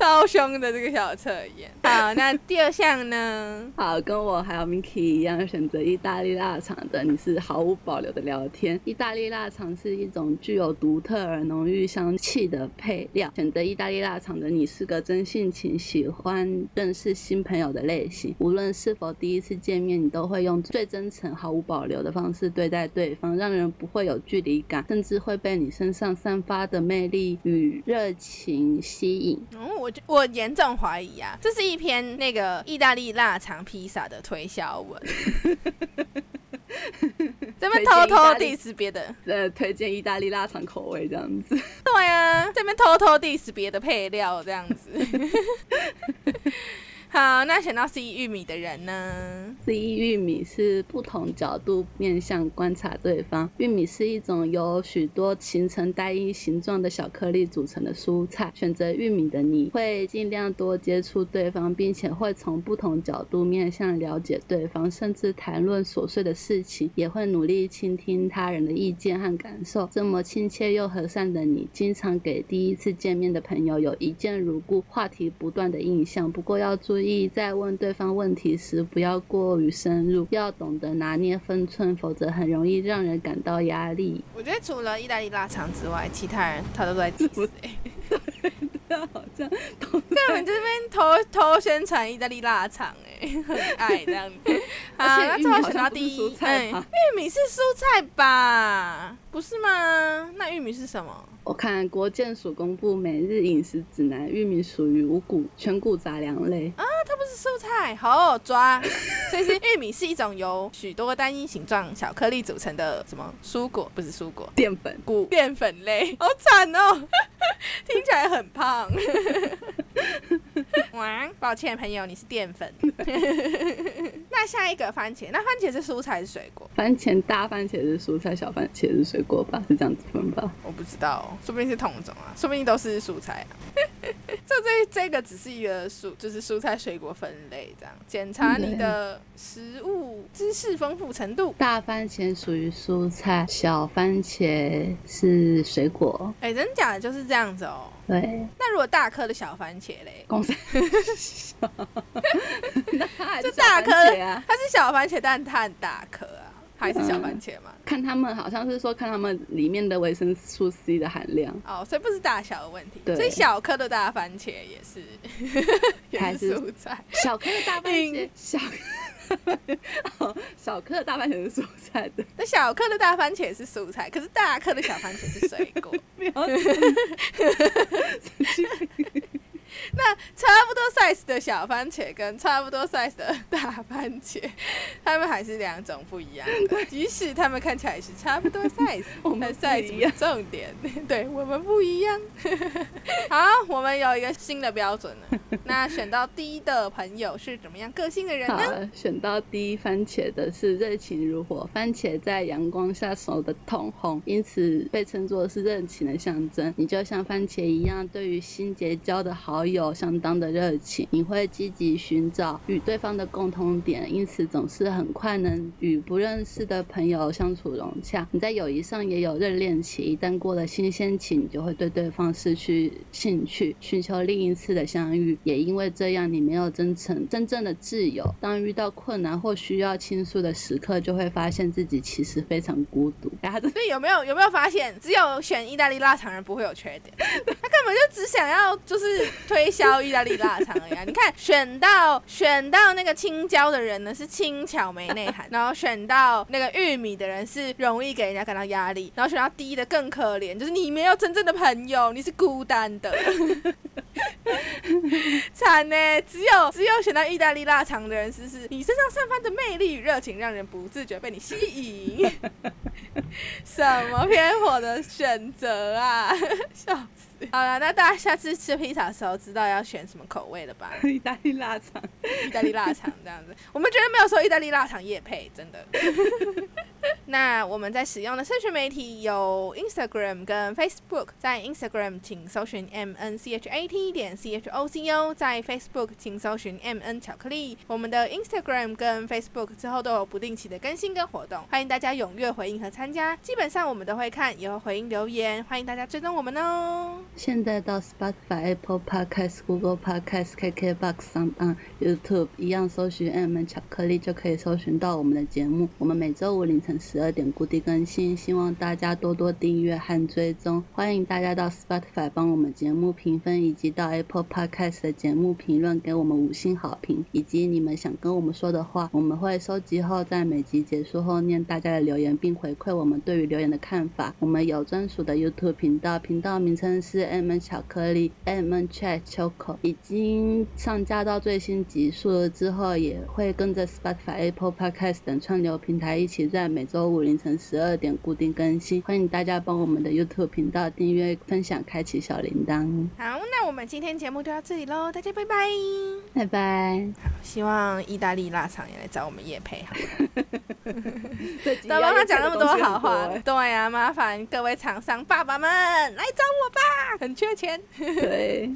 超凶的这个小测验。[LAUGHS] 好，那第二项呢？好，跟我还有 Miki 一样选择意大利腊肠的，你是毫无保留的聊天。意大利腊肠是一种具有独特而浓郁香气的配料。选择意大利腊肠的你是个真性情、喜欢认识新朋友的类型。无论是否第一次见面，你都会用最真诚、毫无保留的方式对待对方，让人不会有距离感，甚至会被你身上散发的魅力与热情吸引。嗯，我觉我严重怀疑啊，这是一篇那个意大利腊肠披萨的推销文。[LAUGHS] 这边偷偷 diss 别的，呃，推荐意大利腊肠口味这样子。对啊，这边偷偷 diss 别的配料这样子。[LAUGHS] [LAUGHS] 好，那选到 C 玉米的人呢？C 玉米是不同角度面向观察对方。玉米是一种由许多形成单一形状的小颗粒组成的蔬菜。选择玉米的你会尽量多接触对方，并且会从不同角度面向了解对方，甚至谈论琐碎的事情，也会努力倾听他人的意见和感受。这么亲切又和善的你，经常给第一次见面的朋友有一见如故、话题不断的印象。不过要注意，在问对方问题时，不要过于深入，要懂得拿捏分寸，否则很容易让人感到压力。我觉得除了意大利腊肠之外，其他人他都在 diss [LAUGHS] 欸好像在我们这边偷偷宣传意大利腊肠哎，[LAUGHS] 很爱这样子。好，那最后选到第一哎吧玉米是蔬菜吧？不是吗？那玉米是什么？我看国健署公布每日饮食指南，玉米属于五谷全谷杂粮类啊。它不是蔬菜，好抓。所以是玉米是一种由许多单一形状小颗粒组成的什么蔬果？不是蔬果，淀粉，谷淀粉类。好惨哦，[LAUGHS] 听起来很胖。[LAUGHS] 哇，抱歉朋友，你是淀粉。[LAUGHS] 那下一个番茄，那番茄是蔬菜还是水果？番茄大番茄是蔬菜，小番茄是水果吧？是这样子分吧？我不知道哦，说不定是同种啊，说不定都是蔬菜啊。[LAUGHS] 这这这个只是一个蔬，就是蔬菜水果分类这样，检查你的食物知识丰富程度。大番茄属于蔬菜，小番茄是水果。哎、真假的就是这样子哦。对，那如果大颗的小番茄嘞？公司。[LAUGHS] 那它还就是大颗啊。它是小番茄，但它很大颗啊，还是小番茄嘛？看他们好像是说看他们里面的维生素 C 的含量，哦，所以不是大小的问题，对。所以小颗的大番茄也是也 [LAUGHS] 还是是蔬菜。小颗的大番茄。嗯，小 [LAUGHS] 哦小颗的大番茄是蔬菜的，那小颗的大番茄是蔬菜，可是大颗的小番茄是水果。[LAUGHS] 不要 [LAUGHS] [LAUGHS] 那差不多 size 的小番茄跟差不多 size 的大番茄，[LAUGHS] 它们还是两种不一样的。即使它们看起来是差不多 size，但 size 不重点，对我们不一样。[LAUGHS] 好，我们有一个新的标准了。那选到第一的朋友是怎么样个性的人呢？选到第一番茄的是热情如火，番茄在阳光下熟的通红，因此被称作是热情的象征。你就像番茄一样，对于新结交的好友相当的热情，你会积极寻找与对方的共同点，因此总是很快能与不认识的朋友相处融洽。你在友谊上也有热恋期，一旦过了新鲜期，你就会对对方失去兴趣，寻求另一次的相遇。也因为这样，你没有真诚、真正的挚友。当遇到困难或需要倾诉的时刻，就会发现自己其实非常孤独。所以有没有有没有发现，只有选意大利腊肠人不会有缺点？他根本就只想要就是推销意大利腊肠而已。你看，选到选到那个青椒的人呢是轻巧没内涵，然后选到那个玉米的人是容易给人家感到压力，然后选到低的更可怜，就是你没有真正的朋友，你是孤单的。[LAUGHS] 惨呢，只有只有选到意大利腊肠的人，是是，你身上散发的魅力与热情，让人不自觉被你吸引。[LAUGHS] 什么偏颇的选择啊！[LAUGHS] 笑死！好了，那大家下次吃披萨的时候，知道要选什么口味了吧？[LAUGHS] 意大利腊肠，意大利腊肠这样子。我们绝对没有说意大利腊肠夜配，真的。那我们在使用的社群媒体有 Instagram 跟 Facebook，在 Instagram 请搜寻 M N C H A T 点 C H O C O，在 Facebook 请搜寻 M N 巧克力。我们的 Instagram 跟 Facebook 之后都有不定期的更新跟活动，欢迎大家踊跃回应和参加。基本上我们都会看，也会回应留言，欢迎大家追踪我们哦。现在到 Spotify、Apple Podcast、Google Podcast、KKBox 上，嗯，YouTube 一样搜寻 M 巧克力就可以搜寻到我们的节目。我们每周五凌晨十二点固定更新，希望大家多多订阅和追踪。欢迎大家到 Spotify 帮我们节目评分，以及到 Apple Podcast 的节目评论给我们五星好评，以及你们想跟我们说的话，我们会收集后在每集结束后念大家的留言，并回馈我们对于留言的看法。我们有专属的 YouTube 频道，频道名称是 M N 巧克力 M N Chat Choco，已经上架到最新集数了之后，也会跟着 Spotify、Apple Podcast 等串流平台一起在每周五凌晨十二点固定更新。欢迎大家帮我们的 YouTube 频道订阅、分享、开启小铃铛。好，那我们今天节目就到这里喽，大家拜拜，拜拜。希望意大利腊肠也来找我们叶配好。[LAUGHS] [LAUGHS] 都帮他讲那么多好话，对呀，麻烦各位厂商爸爸们来找我吧，很缺钱。对。